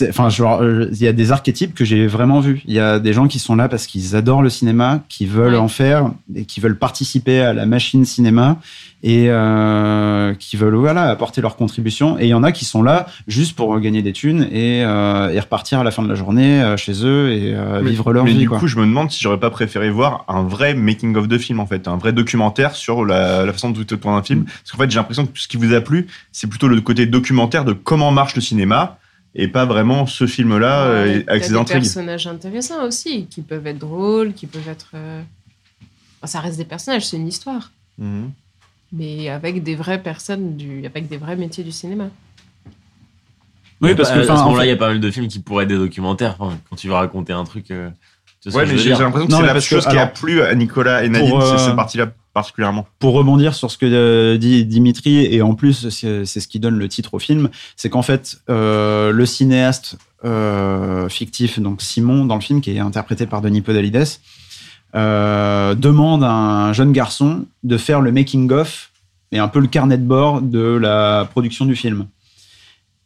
Enfin, euh, il y a des archétypes que j'ai vraiment vus. Il y a des gens qui sont là parce qu'ils adorent le cinéma, qui veulent en faire et qui veulent participer à la machine cinéma et euh, qui veulent voilà apporter leur contribution. Et il y en a qui sont là juste pour gagner des thunes et, euh, et repartir à la fin de la journée chez eux et euh, Mais- vivre leur mais vie. du quoi. coup, je me demande si j'aurais pas préféré voir un vrai making of de film en fait, un vrai documentaire sur la, la façon dont tu tournes un Mm. film. Parce qu'en fait, j'ai l'impression que ce qui vous a plu, c'est plutôt le côté documentaire de comment marche le cinéma et pas vraiment ce film-là euh, Ouais, avec t'as ses des intrigues. personnages intéressants aussi, qui peuvent être drôles, qui peuvent être. euh, enfin, ça reste des personnages, c'est une histoire. Mhm. Mais avec des vraies personnes, du... avec des vrais métiers du cinéma. Oui, parce que, à ce en moment-là, il fait- y a pas mal de films qui pourraient être des documentaires. Enfin, quand tu veux raconter un truc. euh, Ouais, mais j'ai l'impression que c'est la chose qui a plu à Nicolas et Nadine, c'est euh, cette partie-là particulièrement. pour rebondir sur ce que euh, dit Dimitri, et en plus c'est ce qui donne le titre au film, c'est qu'en fait euh, le cinéaste euh, fictif, donc Simon dans le film, qui est interprété par Denis Podalides, demande à un jeune garçon de faire le making of et un peu le carnet de bord de la production du film.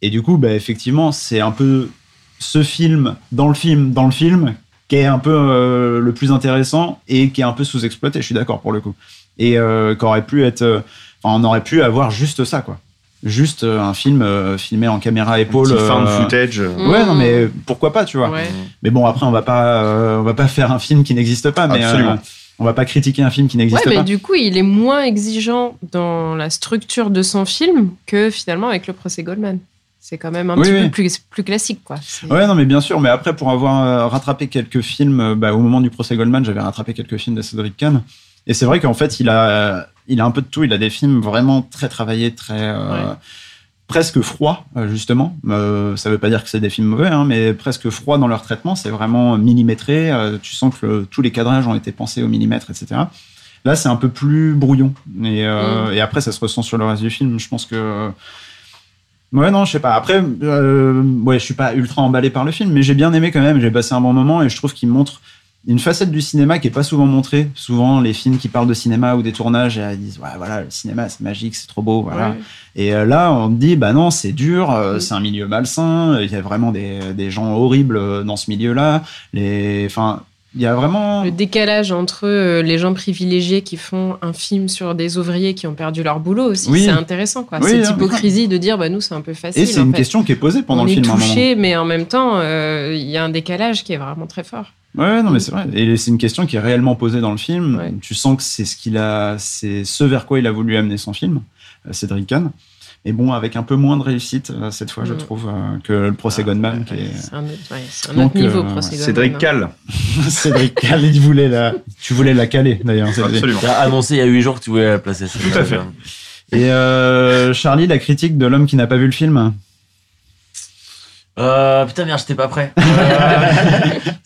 Et du coup, bah, effectivement, c'est un peu ce film dans le film dans le film qui est un peu euh, le plus intéressant et qui est un peu sous-exploité. Je suis d'accord pour le coup. Et euh, qu'aurait pu être, euh, enfin, on aurait pu avoir juste ça, quoi. Juste euh, un film euh, filmé en caméra épaule. petit found euh, footage. Ouais, non, mais pourquoi pas, tu vois. Ouais. Mais bon, après, on va pas, euh, on va pas faire un film qui n'existe pas, mais Absolument. euh, on va pas critiquer un film qui Ouais, n'existe mais pas. du coup, il est moins exigeant dans la structure de son film que finalement avec le procès Goldman. C'est quand même un Oui, petit oui. peu plus, plus classique, quoi. Ouais, non, mais bien sûr. Mais après, pour avoir euh, rattrapé quelques films, euh, bah, au moment du procès Goldman, j'avais rattrapé quelques films de Cédric Kahn. Et c'est vrai qu'en fait, il a, il a un peu de tout. Il a des films vraiment très travaillés, très euh, Ouais. presque froids, justement. Euh, ça veut pas dire que c'est des films mauvais, hein, mais presque froids dans leur traitement. C'est vraiment millimétré. Euh, tu sens que le- tous les cadrages ont été pensés au millimètre, etc. Là, c'est un peu plus brouillon. Et, euh, et après, ça se ressent sur le reste du film. Je pense que Ouais, non, je sais pas. Après, euh, ouais, je suis pas ultra emballé par le film, mais j'ai bien aimé quand même. J'ai passé un bon moment et je trouve qu'il montre une facette du cinéma qui est pas souvent montrée. Souvent, les films qui parlent de cinéma ou des tournages, euh, ils disent ouais, voilà, le cinéma c'est magique, c'est trop beau, voilà. Ouais. Et euh, là, on dit bah non, c'est dur, euh, c'est un milieu malsain. Il y a vraiment des, des gens horribles dans ce milieu-là. Les, enfin, il y a vraiment Le décalage entre euh, les gens privilégiés qui font un film sur des ouvriers qui ont perdu leur boulot aussi, Oui. c'est intéressant. Quoi. Oui, Cette hein. hypocrisie de dire bah, nous, c'est un peu facile. et c'est une fait. question qui est posée pendant On le est film. un moment. touché, mais en même temps, euh, il y a un décalage qui est vraiment très fort. Ouais, non, mais c'est vrai. Et c'est une question qui est réellement posée dans le film. Ouais. Tu sens que c'est ce qu'il a, c'est ce vers quoi il a voulu amener son film, euh, Cédric Kahn. Et bon, avec un peu moins de réussite euh, cette fois, je Mm. trouve, euh, que le procès Goldman, est un autre, ouais, c'est un Donc, autre niveau, euh, procès Cédric Goldman, hein. Cal. *laughs* Cédric Kahn. Il voulait la, tu voulais la caler d'ailleurs. Absolument. Tu as annoncé il y a 8 jours que tu voulais la placer. Tout à fait. Et euh, Charlie, la critique de l'homme qui n'a pas vu le film. Euh, putain, merde, j'étais pas prêt. *laughs* Parce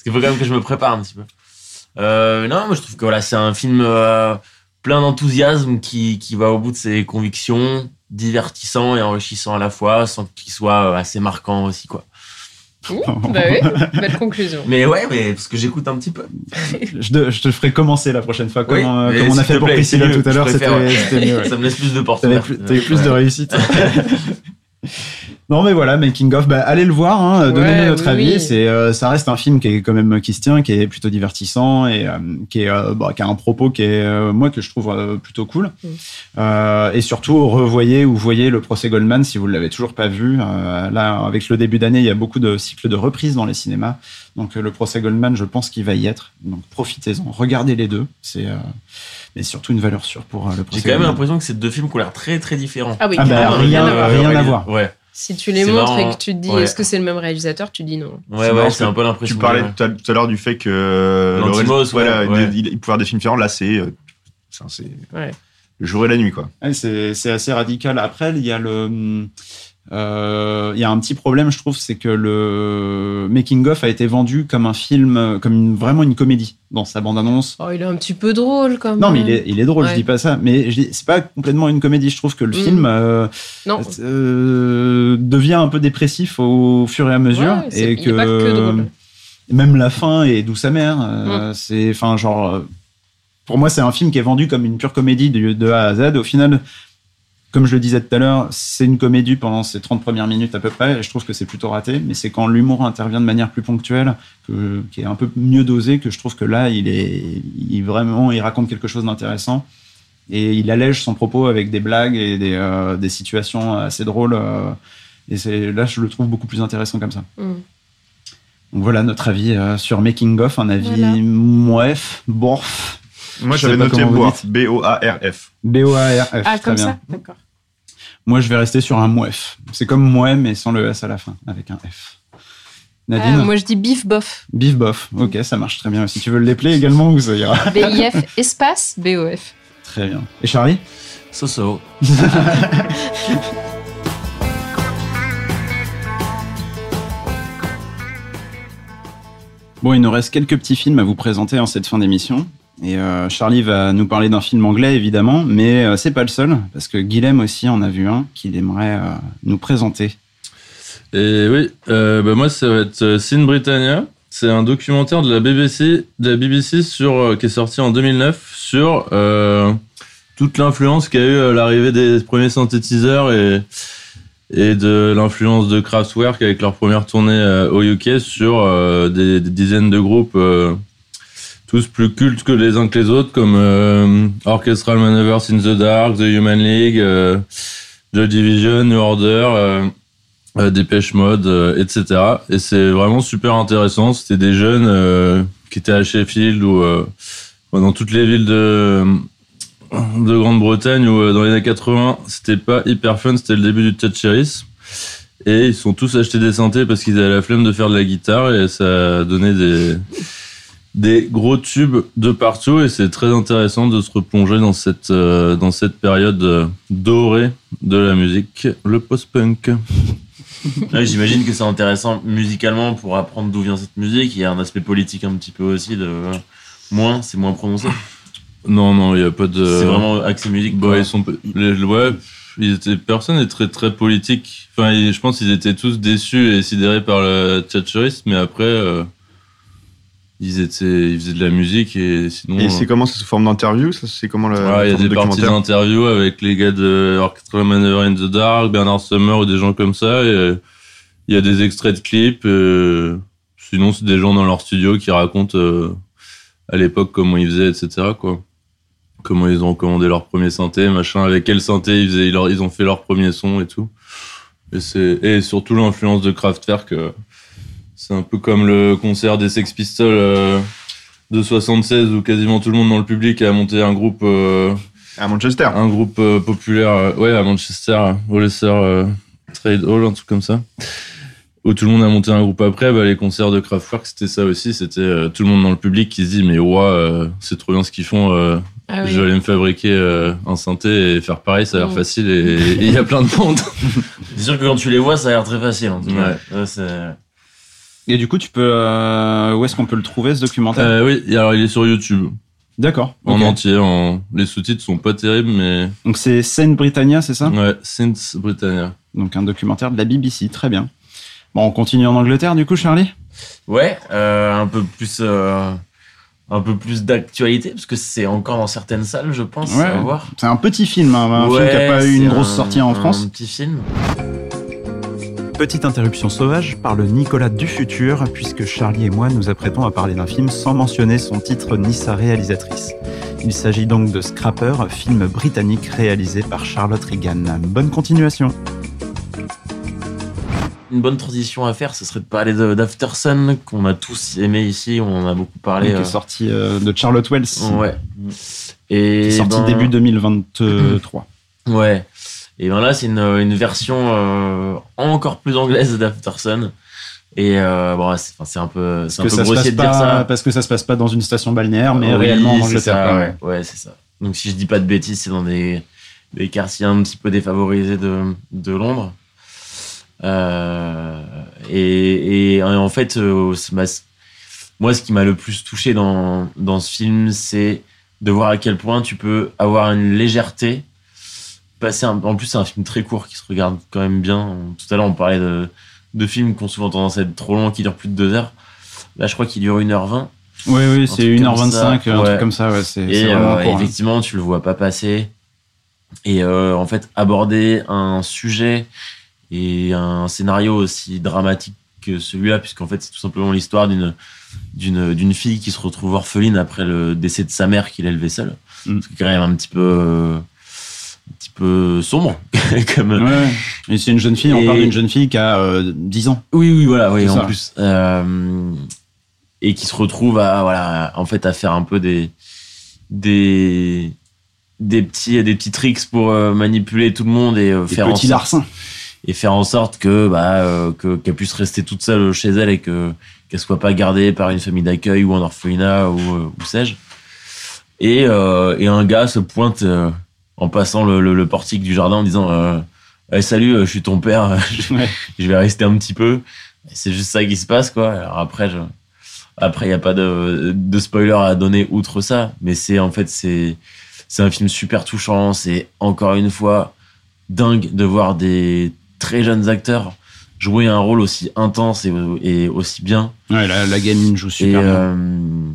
qu'il faut quand même que je me prépare un petit peu. Euh, non, moi je trouve que voilà, c'est un film euh, plein d'enthousiasme qui, qui va au bout de ses convictions, divertissant et enrichissant à la fois, sans qu'il soit euh, assez marquant aussi, quoi. Ouh, bah oui, *laughs* belle conclusion. Mais ouais, mais parce que j'écoute un petit peu. Je, te- je te ferai commencer la prochaine fois, comme, Oui, euh, comme on a fait pour plaît, Priscilla tout à l'heure. C'était ouais. mieux. Ça me laisse plus de portes T'avais ouvertes. plus, de réussite. *laughs* Non mais voilà, Making of, bah, allez le voir, hein, Ouais, donnez-nous notre oui, avis. oui. C'est, euh, ça reste un film qui est quand même qui se tient, qui est plutôt divertissant et euh, qui, est, euh, bah, qui a un propos qui est euh, moi que je trouve euh, plutôt cool. Mm. Euh, et surtout revoyez ou voyez le procès Goldman si vous ne l'avez toujours pas vu. Euh, là, avec le début d'année, il y a beaucoup de cycles de reprises dans les cinémas. Donc euh, le procès Goldman, je pense qu'il va y être. Donc profitez-en, regardez les deux. C'est euh, mais surtout une valeur sûre pour euh, le procès. J'ai quand même Goldman. l'impression que c'est deux films qui ont l'air très très différents. Ah oui, Ah bah, rien, rien à voir. rien à voir. Ouais. Si tu les montres marrant. et que tu te dis Ouais. est-ce que c'est le même réalisateur, tu dis non. Ouais, ouais, c'est un peu que l'impression. Tu parlais ouais. tout à, l'heure du fait que euh, Lantimos, voilà, ouais, ouais. il, il, avoir des films différents. Là, c'est euh, c'est- Ouais. le jour et la nuit, quoi. Ouais, c'est c'est assez radical. Après, il y a le, euh, il y a un petit problème, je trouve, c'est que le making of a été vendu comme un film, comme une, vraiment une comédie dans sa bande annonce. Oh, il est un petit peu drôle quand même. Non, mais il est, il est drôle, Ouais. je dis pas ça. Mais c'est pas complètement une comédie. Je trouve que le Mm. film euh, Non. euh, devient un peu dépressif au fur et à mesure. Ouais, et est pas que drôle. même la fin est douce amère. Mm. Euh, C'est, enfin, genre, pour moi, c'est un film qui est vendu comme une pure comédie de A à Z. Au final, comme je le disais tout à l'heure, c'est une comédie pendant ces 30 premières minutes à peu près. Et je trouve que c'est plutôt raté. Mais c'est quand l'humour intervient de manière plus ponctuelle, que, qui est un peu mieux dosé, que je trouve que là, il est, il vraiment, il raconte quelque chose d'intéressant. Et il allège son propos avec des blagues et des, euh, des situations assez drôles. euh, et c'est, là, je le trouve beaucoup plus intéressant comme ça. Mm. Donc voilà notre avis euh, sur Making of, un avis Voilà. mouef, borf. Moi, j'avais noté vous Boarf. B-O-A-R-F. B-O-A-R-F. Ah, très comme bien. ça D'accord. Moi, je vais rester sur un mouef. C'est comme mouais, mais sans le S à la fin, avec un F. Nadine Ah, moi, je dis bif bof. Bif bof. Ok, ça marche très bien. Si tu veux l'épeler également, ou ça ira. B-I-F espace B-O-F. Très bien. Et Charlie? So so. *laughs* Bon, il nous reste quelques petits films à vous présenter en cette fin d'émission. Et euh, Charlie va nous parler d'un film anglais, évidemment, mais euh, c'est pas le seul, parce que Guilhem aussi en a vu un qu'il aimerait euh, nous présenter. Et oui, euh, bah moi ça va être Sin Britannia. C'est un documentaire de la BBC, de la BBC sur, qui est sorti en 2009 sur toute l'influence qu'a eu l'arrivée des premiers synthétiseurs et, de l'influence de Kraftwerk avec leur première tournée au UK sur des, dizaines de groupes, tous plus cultes que les uns que les autres, comme euh, Orchestral Maneuvers in the Dark, The Human League, euh, Joy Division, New Order. euh, euh, Dépêche Mode, etc. Et c'est vraiment super intéressant. C'était des jeunes qui étaient à Sheffield ou dans toutes les villes de, de Grande-Bretagne euh, dans les années 80, c'était pas hyper fun, c'était le début du Thatcherisme. Et ils sont tous achetés des synthés parce qu'ils avaient la flemme de faire de la guitare et ça donné des, des gros tubes de partout et c'est très intéressant de se replonger dans cette, euh, dans cette période euh, dorée de la musique, le post-punk. *laughs* Ouais, J'imagine que c'est intéressant musicalement pour apprendre d'où vient cette musique. Il y a un aspect politique un petit peu aussi de moins, c'est moins prononcé. Non, non, il n'y a pas de. C'est vraiment axé musique. Bah, ils sont. les- ouais, ils étaient, personne n'est très, très politique. Enfin, ils- je pense qu'ils étaient tous déçus et sidérés par le thatcherisme, mais après, euh, ils, étaient, ils faisaient de la musique et sinon. Et c'est comment C'est sous forme d'interview ça C'est comment la Ouais, il y a des de parties d'interview avec les gars de Orchestral Maneuver in the Dark, Bernard Summer ou des gens comme ça. Euh, il y a des extraits de clips. euh, sinon, c'est des gens dans leur studio qui racontent euh, à l'époque comment ils faisaient, etc. Quoi. Comment ils ont commandé leur premier synthé, machin, avec quel synthé ils, faisaient, leur- ils ont fait leur premier son et tout. Et, c'est, et surtout l'influence de Kraftwerk. C'est un peu comme le concert des Sex Pistols euh, de 76 où quasiment tout le monde dans le public a monté un groupe euh, à Manchester un groupe euh, populaire euh, ouais à Manchester au euh, Trade Hall un truc comme ça où tout le monde a monté un groupe après bah, les concerts de Kraftwerk c'était ça aussi c'était euh, tout le monde dans le public qui se dit mais ouais euh, c'est trop bien ce qu'ils font euh, Ah oui. je vais aller me fabriquer euh, un synthé et faire pareil ça a l'air Mm. facile et il y a plein de monde *laughs* C'est sûr que quand tu les vois, ça a l'air très facile. En tout cas. Ouais, c'est- Et du coup, tu peux, euh, où est-ce qu'on peut le trouver ce documentaire? Euh, oui alors il est sur YouTube D'accord. en entier en... les sous-titres sont pas terribles mais Donc c'est Scène Britannia, c'est ça? Ouais Synth Britannia Donc un documentaire de la BBC, très bien. Bon, on continue en Angleterre du coup, Charlie? Ouais, euh, un peu plus, euh, un peu plus d'actualité parce que c'est encore dans certaines salles, je pense. Ouais. À voir. C'est un petit film, hein, un film Ouais, qui n'a pas eu une grosse un- sortie en Un France. petit film. Petite interruption sauvage par le Nicolas du futur, puisque Charlie et moi nous apprêtons à parler d'un film sans mentionner son titre ni sa réalisatrice. Il s'agit donc de Scrapper, film britannique réalisé par Charlotte Regan. Bonne continuation. Une bonne transition à faire, ce serait de parler de- d'After Sun, qu'on a tous aimé ici, on en a beaucoup parlé. qui est euh, sorti euh, de Charlotte Wells. Ouais. Qui Et est sorti ben, début 2023. Ouais. Et ben là, c'est une, une version euh, encore plus anglaise d'After Sun. Et euh, bon, c'est enfin, un peu, c'est un peu grossier de dire pas, ça. parce que ça se passe pas dans une station balnéaire, mais Oui, réellement en Angleterre. ouais, ouais, c'est ça. Donc si je dis pas de bêtises, c'est dans des, des quartiers un petit peu défavorisés de, de Londres. Euh, et, et en fait, euh, ma- moi, ce qui m'a le plus touché dans, dans ce film, c'est de voir à quel point tu peux avoir une légèreté. Passer un- en plus, c'est un film très court qui se regarde quand même bien. Tout à l'heure, on parlait de, de films qui ont souvent tendance à être trop longs, qui durent plus de deux heures. Là, je crois qu'il dure 1h20. Oui, oui, c'est truc comme 1h25, ça. un truc comme ça, ouais, c'est Et vraiment euh, court, hein. effectivement, tu le vois pas passer. Et euh, en fait, aborder un sujet et un scénario aussi dramatique que celui-là, puisqu'en fait, c'est tout simplement l'histoire d'une d'une d'une fille qui se retrouve orpheline après le décès de sa mère qu'il élevait seule. Mm. C'est quand même un petit peu euh, petit peu sombre *laughs* comme Ouais. Et c'est une jeune fille, on parle d'une jeune fille qui a euh, 10 ans. oui, oui, voilà, oui, en ça. plus. Euh, et qui se retrouve à, voilà, en fait, à faire un peu des, des, des petits, des petits tricks pour euh, manipuler tout le monde et euh, Des faire en petits sorte, larcins. et faire en sorte que, bah, que, qu'elle puisse rester toute seule chez elle et que, qu'elle soit pas gardée par une famille d'accueil ou un orphelinat ou, ou sais-je. Et, et un gars se pointe en passant le, le, le portique du jardin en disant, euh, Eh, salut, euh, je suis ton père, *laughs* je, Ouais. je vais rester un petit peu. Et C'est juste ça qui se passe, quoi. Alors après, je... après, il n'y a pas de, de spoiler à donner outre ça. Mais c'est, en fait, c'est, c'est un film super touchant. C'est encore une fois dingue de voir des très jeunes acteurs jouer un rôle aussi intense et, et aussi bien. Ouais, la, la gamine joue Et, super bien. euh,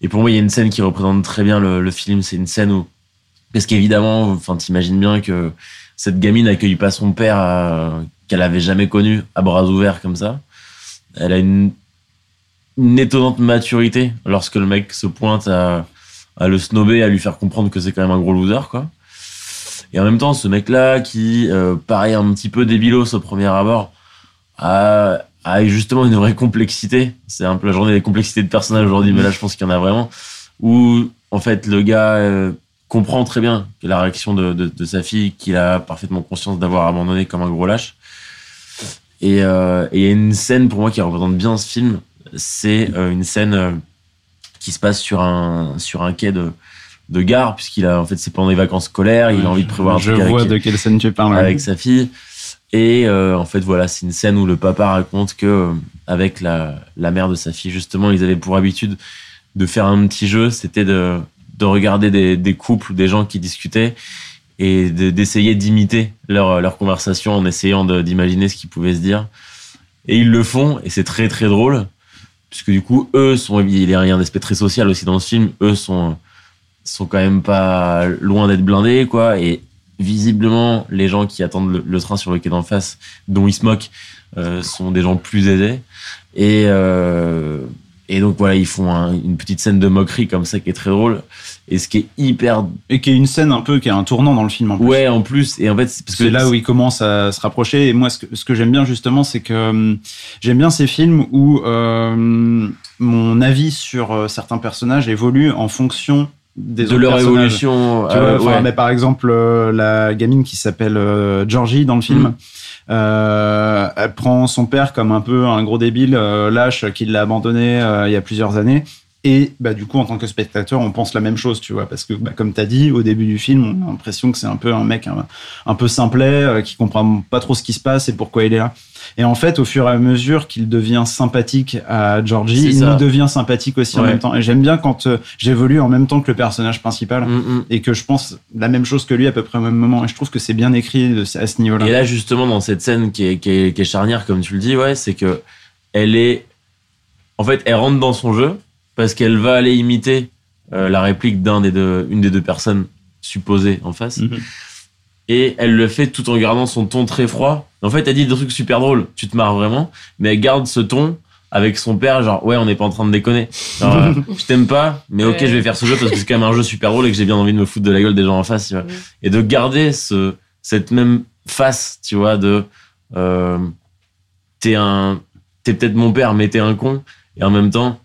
et pour moi, il y a une scène qui représente très bien le, le film. C'est une scène où, parce qu'évidemment, enfin, t'imagines bien que cette gamine accueille pas son père euh, qu'elle avait jamais connu à bras ouverts comme ça. Elle a une, étonnante maturité lorsque le mec se pointe à, le snober, à lui faire comprendre que c'est quand même un gros loser, quoi. Et en même temps, ce mec-là, qui euh, paraît un petit peu débilos au premier abord, a, justement une vraie complexité. C'est un peu la journée des complexités de personnage aujourd'hui, mais là, je pense qu'il y en a vraiment. Où, en fait, le gars euh, comprend très bien la réaction de, de, de sa fille, qu'il a parfaitement conscience d'avoir abandonné comme un gros lâche. Et euh, il y a une scène pour moi qui représente bien ce film. C'est euh, une scène euh, qui se passe sur un, sur un quai de, de gare, puisqu'il a, en fait, c'est pendant les vacances scolaires, il a envie de prévoir un Je truc vois avec- de quelle scène tu parles. avec sa fille. Et en fait, voilà, c'est une scène où le papa raconte que avec la, la mère de sa fille, justement, ils avaient pour habitude de faire un petit jeu, c'était de, de regarder des, des couples ou des gens qui discutaient et de- d'essayer d'imiter leur, leur conversation en essayant d'imaginer ce qu'ils pouvaient se dire. Et ils le font, et c'est très très drôle, puisque du coup, eux sont, il y a un aspect très social aussi dans ce film, eux sont, sont quand même pas loin d'être blindés, quoi, et visiblement, les gens qui attendent le, le train sur le quai d'en face, dont ils se moquent, euh, sont des gens plus aisés. Et, euh, et donc voilà, ils font un- une petite scène de moquerie comme ça qui est très drôle. Et ce qui est hyper. Et qui est une scène un peu, qui est un tournant dans le film en plus. Ouais, en plus. Et en fait, c'est parce que c'est là où il commence à se rapprocher. Et moi, ce que, ce que j'aime bien justement, c'est que hum, j'aime bien ces films où euh, mon avis sur euh, certains personnages évolue en fonction des De leur personnages. évolution, Tu euh, vois, ouais. mais par exemple, euh, la gamine qui s'appelle euh, Georgie dans le film. Mm. Euh, elle prend son père comme un peu un gros débile euh, lâche qui l'a abandonné euh, il y a plusieurs années et bah, du coup en tant que spectateur on pense la même chose tu vois parce que bah, comme tu as dit au début du film on a l'impression que c'est un peu un mec un, un peu simplet euh, qui comprend pas trop ce qui se passe et pourquoi il est là. Et en fait au fur et à mesure qu'il devient sympathique à Georgie il ça. nous devient sympathique aussi en même temps. Et j'aime bien quand euh, j'évolue en même temps que le personnage principal Mm, et que je pense la même chose que lui à peu près au même moment. Et je trouve que c'est bien écrit de- à ce niveau-là. Et là, justement, dans cette scène qui est, qui est, qui est charnière, comme tu le dis, ouais, c'est que elle est. En fait, elle rentre dans son jeu parce qu'elle va aller imiter euh, la réplique d'un des deux, une des deux personnes supposées en face. Mhm. et elle le fait tout en gardant son ton très froid. En fait, elle dit des trucs super drôles, tu te marres vraiment, mais elle garde ce ton avec son père, genre ouais, on n'est pas en train de déconner. Genre, *laughs* euh, je t'aime pas, mais ok, Ouais. je vais faire ce jeu parce que c'est quand même un jeu super drôle et que j'ai bien envie de me foutre de la gueule des gens en face, tu vois. Et de garder ce cette même face, tu vois, de euh, t'es un t'es peut-être mon père, mais t'es un con, et en même temps,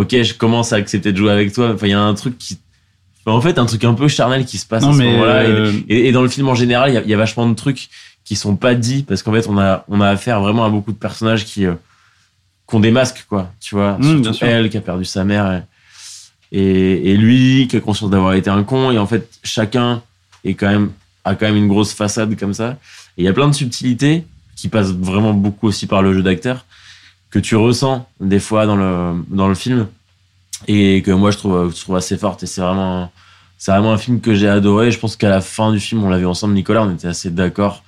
ok, je commence à accepter de jouer avec toi. Enfin, il y a un truc qui en fait, un truc un peu charnel qui se passe Non, à ce moment-là. Et- euh, Et, et dans le film en général, il y a- il y, a vachement de trucs qui sont pas dits parce qu'en fait, on a, on a affaire vraiment à beaucoup de personnages qui, euh, qui ont des masques, quoi. Tu vois, Mmh, surtout elle qui a perdu sa mère et, et, et lui qui a conscience d'avoir été un con. Et en fait, chacun est quand même, a quand même une grosse façade comme ça. Et il y a plein de subtilités qui passent vraiment beaucoup aussi par le jeu d'acteur que tu ressens des fois dans le, dans le film et que moi je trouve, je trouve assez forte et c'est vraiment c'est vraiment un film que j'ai adoré je pense qu'à la fin du film on l'a vu ensemble Nicolas on était assez d'accord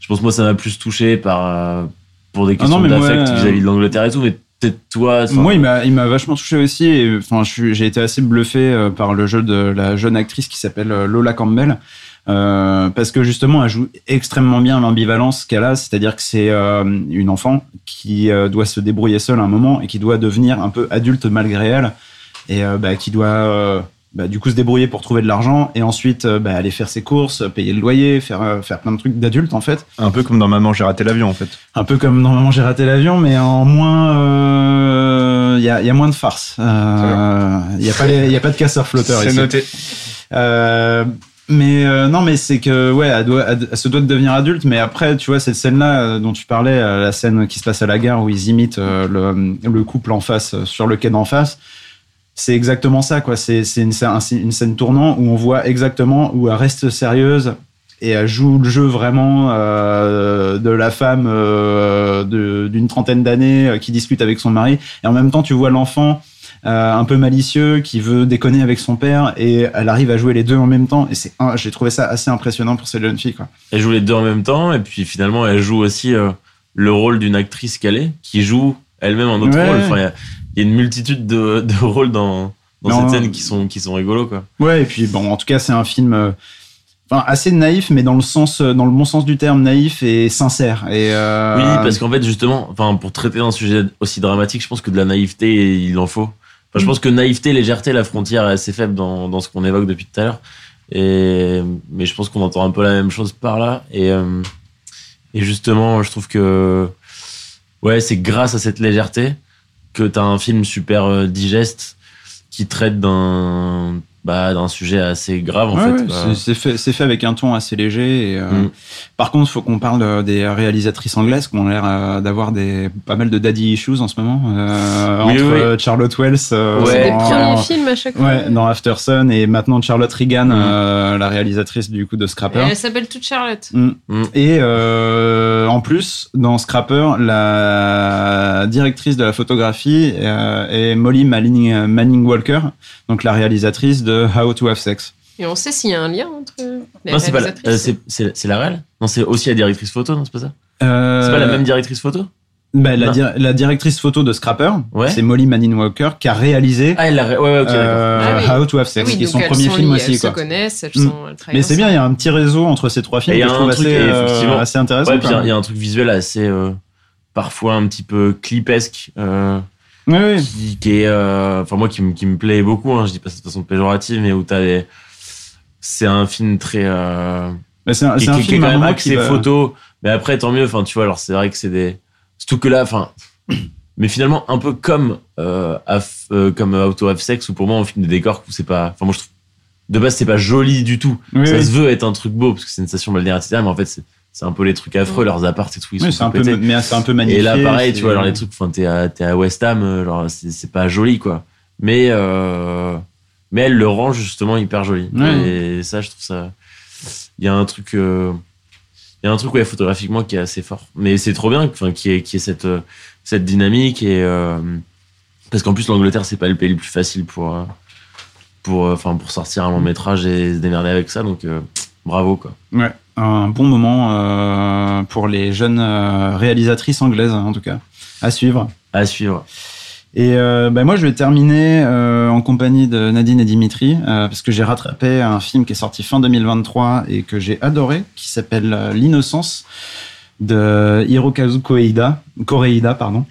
je pense que moi ça m'a plus touché par euh, pour des Ah questions moi, d'affect euh, vis-à-vis de l'Angleterre et tout mais peut-être toi enfin, Moi, il m'a, il m'a vachement touché aussi. et, Enfin, j'ai été assez bluffé euh, par le jeu de la jeune actrice qui s'appelle Lola Campbell. Euh, parce que justement, elle joue extrêmement bien l'ambivalence qu'elle a, c'est-à-dire que c'est euh, une enfant qui euh, doit se débrouiller seule à un moment et qui doit devenir un peu adulte malgré elle, et euh, bah, qui doit euh, bah, du coup se débrouiller pour trouver de l'argent et ensuite euh, bah, aller faire ses courses, payer le loyer, faire euh, faire plein de trucs d'adulte en fait. Un peu comme dans Maman, j'ai raté l'avion, en fait. Un peu comme normalement j'ai raté l'avion, mais en moins, euh, il y, a, il y a moins de farce. Euh, Il y a pas les- il y a pas de casseur flotteur C'est noté. Mais euh, non, mais c'est que ouais, elle, doit, elle, se doit de devenir adulte. Mais après, tu vois cette scène-là euh, dont tu parlais, euh, la scène qui se passe à la gare où ils imitent euh, le, le couple en face sur le quai d'en face. C'est exactement ça, quoi. C'est une, scène- une scène tournant où on voit exactement où elle reste sérieuse et elle joue le jeu vraiment euh, de la femme euh, d'une trentaine d'années qui discute avec son mari. Et en même temps, tu vois l'enfant euh, un peu malicieux qui veut déconner avec son père et elle arrive à jouer les deux en même temps. Et c'est, j'ai trouvé ça assez impressionnant pour cette jeune fille, quoi. elle joue les deux en même temps et puis finalement elle joue aussi euh, le rôle d'une actrice qu'elle est qui joue elle-même un autre Ouais. rôle enfin il y a, il y a une multitude de, de rôles dans dans Non. cette scène qui sont qui sont rigolos quoi Ouais, et puis bon, en tout cas, c'est un film. euh, Enfin, assez naïf, mais dans le sens, dans le bon sens du terme, naïf et sincère. Et euh, Oui, parce qu'en fait, justement, enfin, pour traiter un sujet aussi dramatique, je pense que de la naïveté, il en faut. Enfin, je Mm. pense que naïveté, légèreté, la frontière est assez faible dans, dans ce qu'on évoque depuis tout à l'heure. Et, mais je pense qu'on entend un peu la même chose par là. Et, euh, et justement, je trouve que, ouais, c'est grâce à cette légèreté que t'as un film super euh, digeste qui traite d'un, bah, d'un sujet assez grave, en Ouais, fait. ouais, c'est- fait, c'est fait avec un ton assez léger. Et, euh, Mm. Par contre, il faut qu'on parle des réalisatrices anglaises qui ont l'air euh, d'avoir des pas mal de daddy issues en ce moment. euh, Oui, entre oui, Charlotte Wells euh, Ouais. Des en- premiers films à chaque fois. Dans After Sun et maintenant Charlotte Regan, Mm. euh, la réalisatrice du coup de Et Scrapper. Elle s'appelle toute Charlotte. Mm. Mm. Et euh, en plus, dans Scrapper, la directrice de la photographie euh, est Molly Manning, Manning Walker, donc la réalisatrice de How to Have Sex. Et on sait s'il y a un lien entre les Non, c'est pas la, euh, c'est, c'est, c'est la réelle Non, c'est aussi la directrice photo, non, c'est pas ça Euh, C'est pas la même directrice photo bah, la, directrice photo de Scrapper, Ouais. c'est Molly Manning Walker qui a réalisé Ah, elle l'a. ré- Ouais, ouais, euh, Ah oui. How to Have Sex, Oui, qui est son premier sont film aussi. Elles Quoi. se connaissent, elles Mm. sont. elles travaillent Mais c'est bien, il y a un petit réseau entre ces trois Et films il y que a je un trouve assez, euh, assez intéressant. Il y a- y, a un truc visuel assez. euh, parfois un petit peu clipesque. Euh, Ouais. qui, qui est. euh, Enfin, moi, qui, me- qui me plaît beaucoup, hein, je dis pas ça de façon péjorative, mais où t'as des. C'est un film très. euh, Bah, c'est un, qui, c'est un qui- qui est film quand un même axé va- photo. Mais après, tant mieux. Enfin, tu vois, alors c'est vrai que c'est des. Surtout que là, enfin. Mais finalement, un peu comme, euh, Af- euh, comme Auto Have Sex, où pour moi, on filme des décors où c'est pas. Enfin, moi, je trouve. De base, c'est pas joli du tout. Oui, ça oui. se veut être un truc beau, parce que c'est une station balnéaire, etc. Mais en fait, c'est c'est un peu les trucs affreux, leurs apparts et tout. Ils Oui, sont c'est un tout peu, pétés. mais c'est un peu magnifique. Et là, pareil, tu vois, genre les trucs, enfin, t'es à, t'es à West Ham, euh, genre, c'est c'est pas joli, quoi. Mais, euh, mais elle le rend justement hyper joli. Ouais. Et ça, je trouve ça. Il y a un truc. euh, Il y a un truc, ouais, photographiquement qui est assez fort. Mais c'est trop bien, enfin, qui est, qui est cette, euh, cette dynamique. Et, euh, parce qu'en plus, l'Angleterre, c'est pas le pays le plus facile pour, pour, enfin, pour sortir un long métrage et se démerder avec ça. Donc, euh, bravo, quoi. Ouais, un bon moment euh, pour les jeunes euh, réalisatrices anglaises, hein, en tout cas, à suivre. À suivre. Et euh, bah, moi, je vais terminer euh, en compagnie de Nadine et Dimitri, euh, parce que j'ai rattrapé un film qui est sorti fin 2023 et que j'ai adoré, qui s'appelle euh, L'innocence de Hirokazu Koreeda, Koreeda pardon.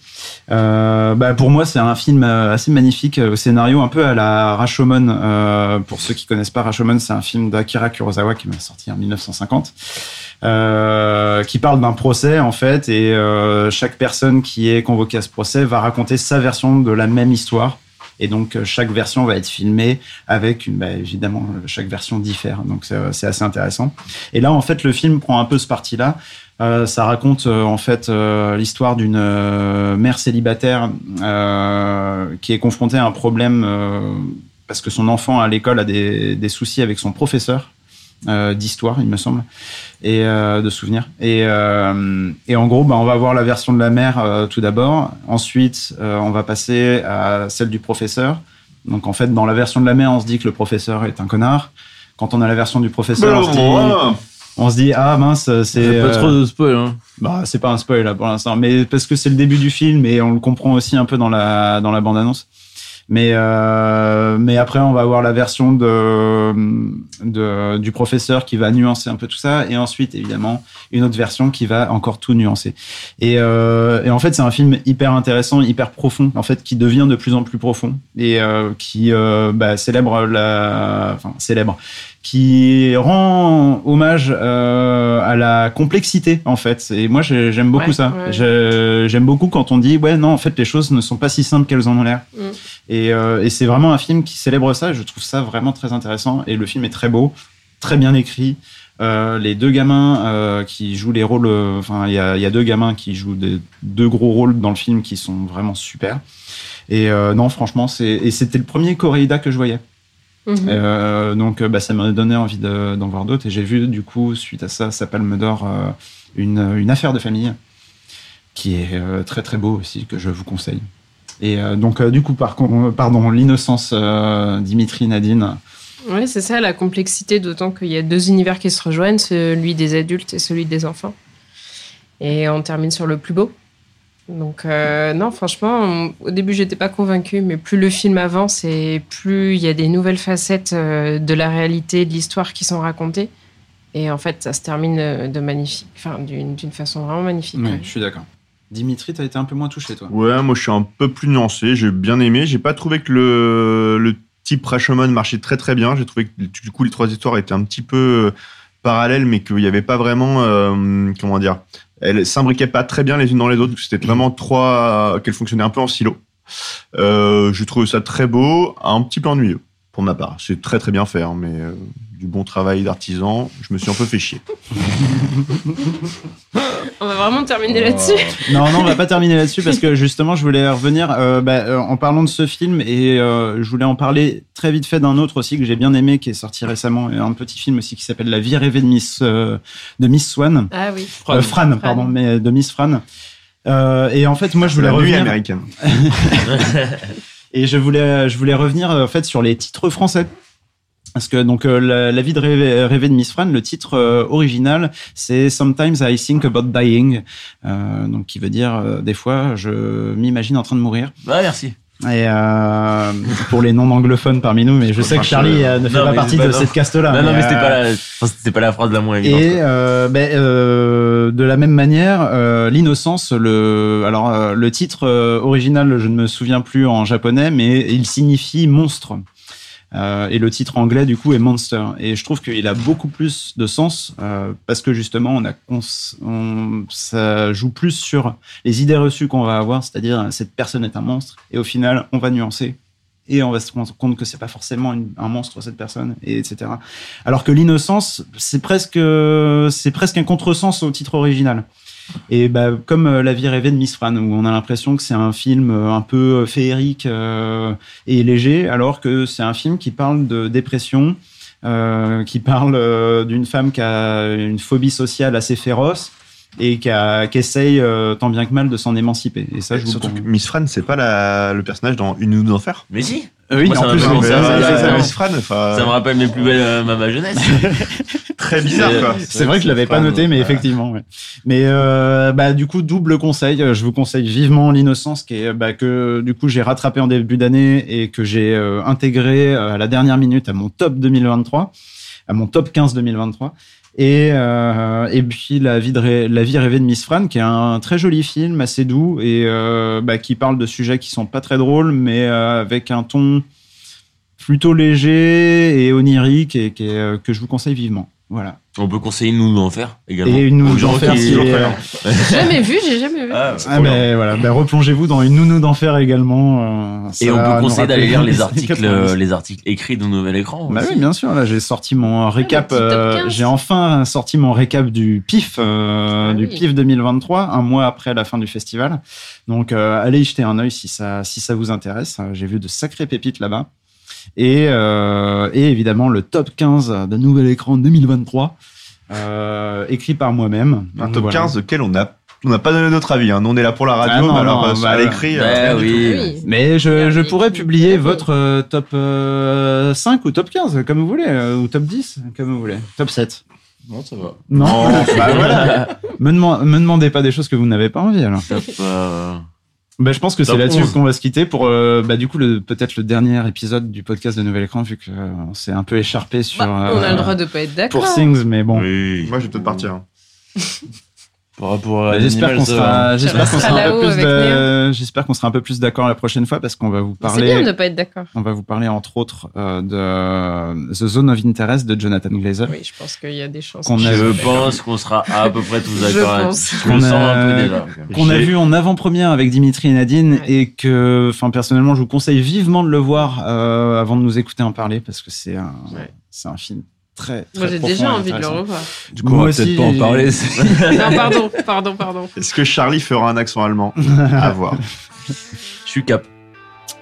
Euh, bah, pour moi, c'est un film euh, assez magnifique au scénario, un peu à la Rashomon. Euh, pour ceux qui connaissent pas Rashomon, c'est un film d'Akira Kurosawa qui m'a sorti en 1950, euh, qui parle d'un procès en fait, et euh, chaque personne qui est convoquée à ce procès va raconter sa version de la même histoire. Et donc euh, chaque version va être filmée avec une, bah, évidemment chaque version diffère. Donc c'est assez intéressant. Et là en fait le film prend un peu ce parti-là. Euh, ça raconte euh, en fait euh, l'histoire d'une euh, mère célibataire euh, qui est confrontée à un problème parce que son enfant à l'école a des, des soucis avec son professeur d'histoire, il me semble, et de souvenirs. Et, et en gros, bah, on va voir la version de la mère tout d'abord. Ensuite, on va passer à celle du professeur. Donc en fait, dans la version de la mère, on se dit que le professeur est un connard. Quand on a la version du professeur, on se dit, on se dit ah mince, c'est pas euh, trop de spoil, hein. bah, c'est pas un spoil là pour l'instant, mais parce que c'est le début du film et on le comprend aussi un peu dans la dans la bande annonce. Mais euh, mais après on va avoir la version de, de du professeur qui va nuancer un peu tout ça et ensuite évidemment une autre version qui va encore tout nuancer. Et, euh, et en fait c'est un film hyper intéressant, hyper profond en fait qui devient de plus en plus profond et euh, qui bah, célèbre la enfin célèbre qui rend hommage euh, à la complexité en fait. Et moi j'ai- j'aime beaucoup Ouais, ça. ouais. J'aime beaucoup quand on dit ouais non en fait les choses ne sont pas si simples qu'elles en ont l'air. Mm. Et, euh, et c'est vraiment un film qui célèbre ça. et Je trouve ça vraiment très intéressant. Et le film est très beau, très bien écrit. Euh, les deux gamins euh, qui jouent les rôles, euh, enfin il y a, y a deux gamins qui jouent des, deux gros rôles dans le film qui sont vraiment super. Et euh, non franchement c'est et c'était le premier Coréida que je voyais. Mhm. Euh, donc, euh, bah, ça m'a donné envie de- d'en voir d'autres. Et j'ai vu, du coup, suite à ça, sa Palme d'Or, euh, une, une affaire de famille qui est euh, très très beau aussi, que je vous conseille. Et donc, du coup, par pardon, l'innocence, Dimitri Nadine. Oui, c'est ça, la complexité, d'autant qu'il y a deux univers qui se rejoignent, celui des adultes et celui des enfants. Et on termine sur le plus beau. Donc, euh, non, franchement, on- au début, j'étais pas convaincue, mais plus le film avance et plus il y a des nouvelles facettes euh, de la réalité, de l'histoire qui sont racontées. Et en fait, ça se termine euh, de magnifique, enfin, d'une façon vraiment magnifique. Oui, je suis d'accord. Dimitri, t'as été un peu moins touché, toi. Ouais, moi je suis un peu plus nuancé, j'ai bien aimé. J'ai pas trouvé que le, le type Rashomon marchait très très bien. J'ai trouvé que du coup les trois histoires étaient un petit peu parallèles, mais qu'il n'y avait pas vraiment, euh, comment dire, elles s'imbriquaient pas très bien les unes dans les autres. C'était vraiment trois qu'elles fonctionnaient un peu en silo. Euh, je trouve ça très beau, un petit peu ennuyeux pour ma part. C'est très très bien fait, hein, mais euh, du bon travail d'artisan. Je me suis un peu fait chier. On va vraiment terminer là-dessus. Non, non, on va pas terminer là-dessus parce que justement, je voulais revenir euh, bah, euh, en parlant de ce film et euh, je voulais en parler très vite fait d'un autre aussi que j'ai bien aimé, qui est sorti récemment, et un petit film aussi qui s'appelle La vie rêvée de Miss euh, de Miss Swan. Ah oui. Euh, Fran, pardon, mais de Miss Fran. Euh, et en fait, moi, je voulais La nuit revenir. américaine. *laughs* *laughs* et je voulais, je voulais revenir euh, en fait sur les titres français. Parce que donc euh, la, la vie de rêver, rêver de Miss Fran, le titre euh, original, c'est Sometimes I think about dying, euh, donc qui veut dire euh, des fois je m'imagine en train de mourir. Ah, merci. Et euh, pour les non anglophones parmi nous, mais je sais que Charlie euh, ne fait Non, pas mais partie pas- de non. cette caste-là. Non, non, mais c'était euh, pas la, c'était pas la phrase la moins évidente. et euh, ben, euh, de la même manière, euh, l'innocence, le alors euh, le titre euh, original, je ne me souviens plus en japonais, mais il signifie monstre. Euh, et le titre anglais du coup est Monster. Et je trouve qu'il a beaucoup plus de sens euh, parce que justement on ça joue plus sur les idées reçues qu'on va avoir, c'est-à-dire cette personne est un monstre. Et au final, on va nuancer et on va se rendre compte que c'est pas forcément un monstre cette personne et etc alors que l'innocence c'est presque c'est presque un contresens au titre original et bah, comme euh, La vie rêvée de Miss Fran, où on a l'impression que c'est un film euh, un peu euh, féerique euh, et léger, alors que c'est un film qui parle de dépression, euh, qui parle euh, d'une femme qui a une phobie sociale assez féroce et qui, a- qui essaye euh, tant bien que mal de s'en émanciper. Et ça, je vous Surtout que Miss Fran, c'est pas la, le personnage dans Une nuit d'enfer Mais si Oui, Moi, en ça plus, c'est à- ça. me rappelle mes plus belles, euh, ma, ma jeunesse. *laughs* très bizarre quoi. C'est vrai que je l'avais pas noté, mais effectivement. ouais. Mais euh, bah du coup double conseil. euh, Je vous conseille vivement l'innocence, qui est bah, que du coup j'ai rattrapé en début d'année et que j'ai euh, intégré euh, à la dernière minute à mon top 2023, à mon top 15 2023. Et, euh, et puis la vie, rêvée de Miss Fran, qui est un très joli film, assez doux et euh, bah, qui parle de sujets qui sont pas très drôles, mais euh, avec un ton plutôt léger et onirique et euh, que je vous conseille vivement. Voilà. On peut conseiller une nounou d'enfer également. Et une nounou d'enfer, qui- jamais vu, j'ai jamais vu. Ah, Ah ben voilà, ben replongez-vous dans une nounou d'enfer également. euh, Et on peut nous conseiller d'aller lire *laughs* les articles, 90. euh, les articles écrits de Nouvel Écran. Bah aussi. oui, bien sûr. Là, j'ai sorti mon récap. petit top euh, 15. j'ai enfin sorti mon récap du PIF, euh, Ah du oui. PIF 2023, un mois après la fin du festival. Donc, euh, allez y jeter un œil si ça, si ça vous intéresse. J'ai vu de sacrées pépites là-bas. Et, euh, et évidemment, le top 15 de Nouvel Écran 2023, euh, écrit par moi-même. Un Donc, top voilà. 15 auquel on a on n'a pas donné notre avis. Hein. Nous, on est là pour la radio, Ah non, mais alors non, euh, bah, à l'écrit. Bah euh, oui. Mais je, je pourrais publier votre euh, top euh, 5 ou top 15, comme vous voulez, euh, ou top 10, comme vous voulez. Top 7. Non, ça va. Non, bah voilà. *laughs* Me, deman- me demandez pas des choses que vous n'avez pas envie alors. Top, euh, Bah, je pense que c'est là-dessus 11. qu'on va se quitter pour euh, bah, du coup le peut-être le dernier épisode du podcast de Nouvel Écran vu que euh, on s'est un peu écharpé sur Bah, on a euh, le droit de pas être d'accord. pour Things mais bon. oui. Moi, je vais peut-être partir. *laughs* Bah, j'espère qu'on sera, *laughs* j'espère qu'on sera un peu plus avec de- j'espère qu'on sera un peu plus d'accord la prochaine fois parce qu'on va vous C'est bien parler de pas être d'accord. on va vous parler entre autres euh, de The Zone of Interest de Jonathan Glazer. Oui, je pense qu'il y a des chances. Qu'on Je pense qu'on sera à peu près tous d'accord. Qu'on a- un peu déjà. qu'on a vu en avant-première avec Dimitri et Nadine Ouais. et que, enfin, personnellement, je vous conseille vivement de le voir euh, avant de nous écouter en parler parce que c'est un, Ouais. c'est un film très, très Moi, j'ai déjà envie de le revoir. Du coup, on va peut-être pas en parler. *laughs* non, pardon, pardon, pardon. Est-ce que Charlie fera un accent allemand *laughs* À voir. Je suis cap.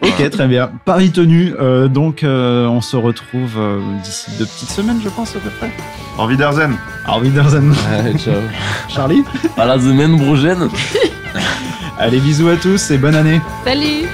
Ok, très bien. Paris tenu. euh, donc, euh, on se retrouve euh, d'ici deux petites semaines, je pense, à peu près. Au Wiedersehen. Au Wiedersehen. Ouais, ciao. *laughs* Charlie À la semaine prochaine. Allez, bisous à tous et bonne année. Salut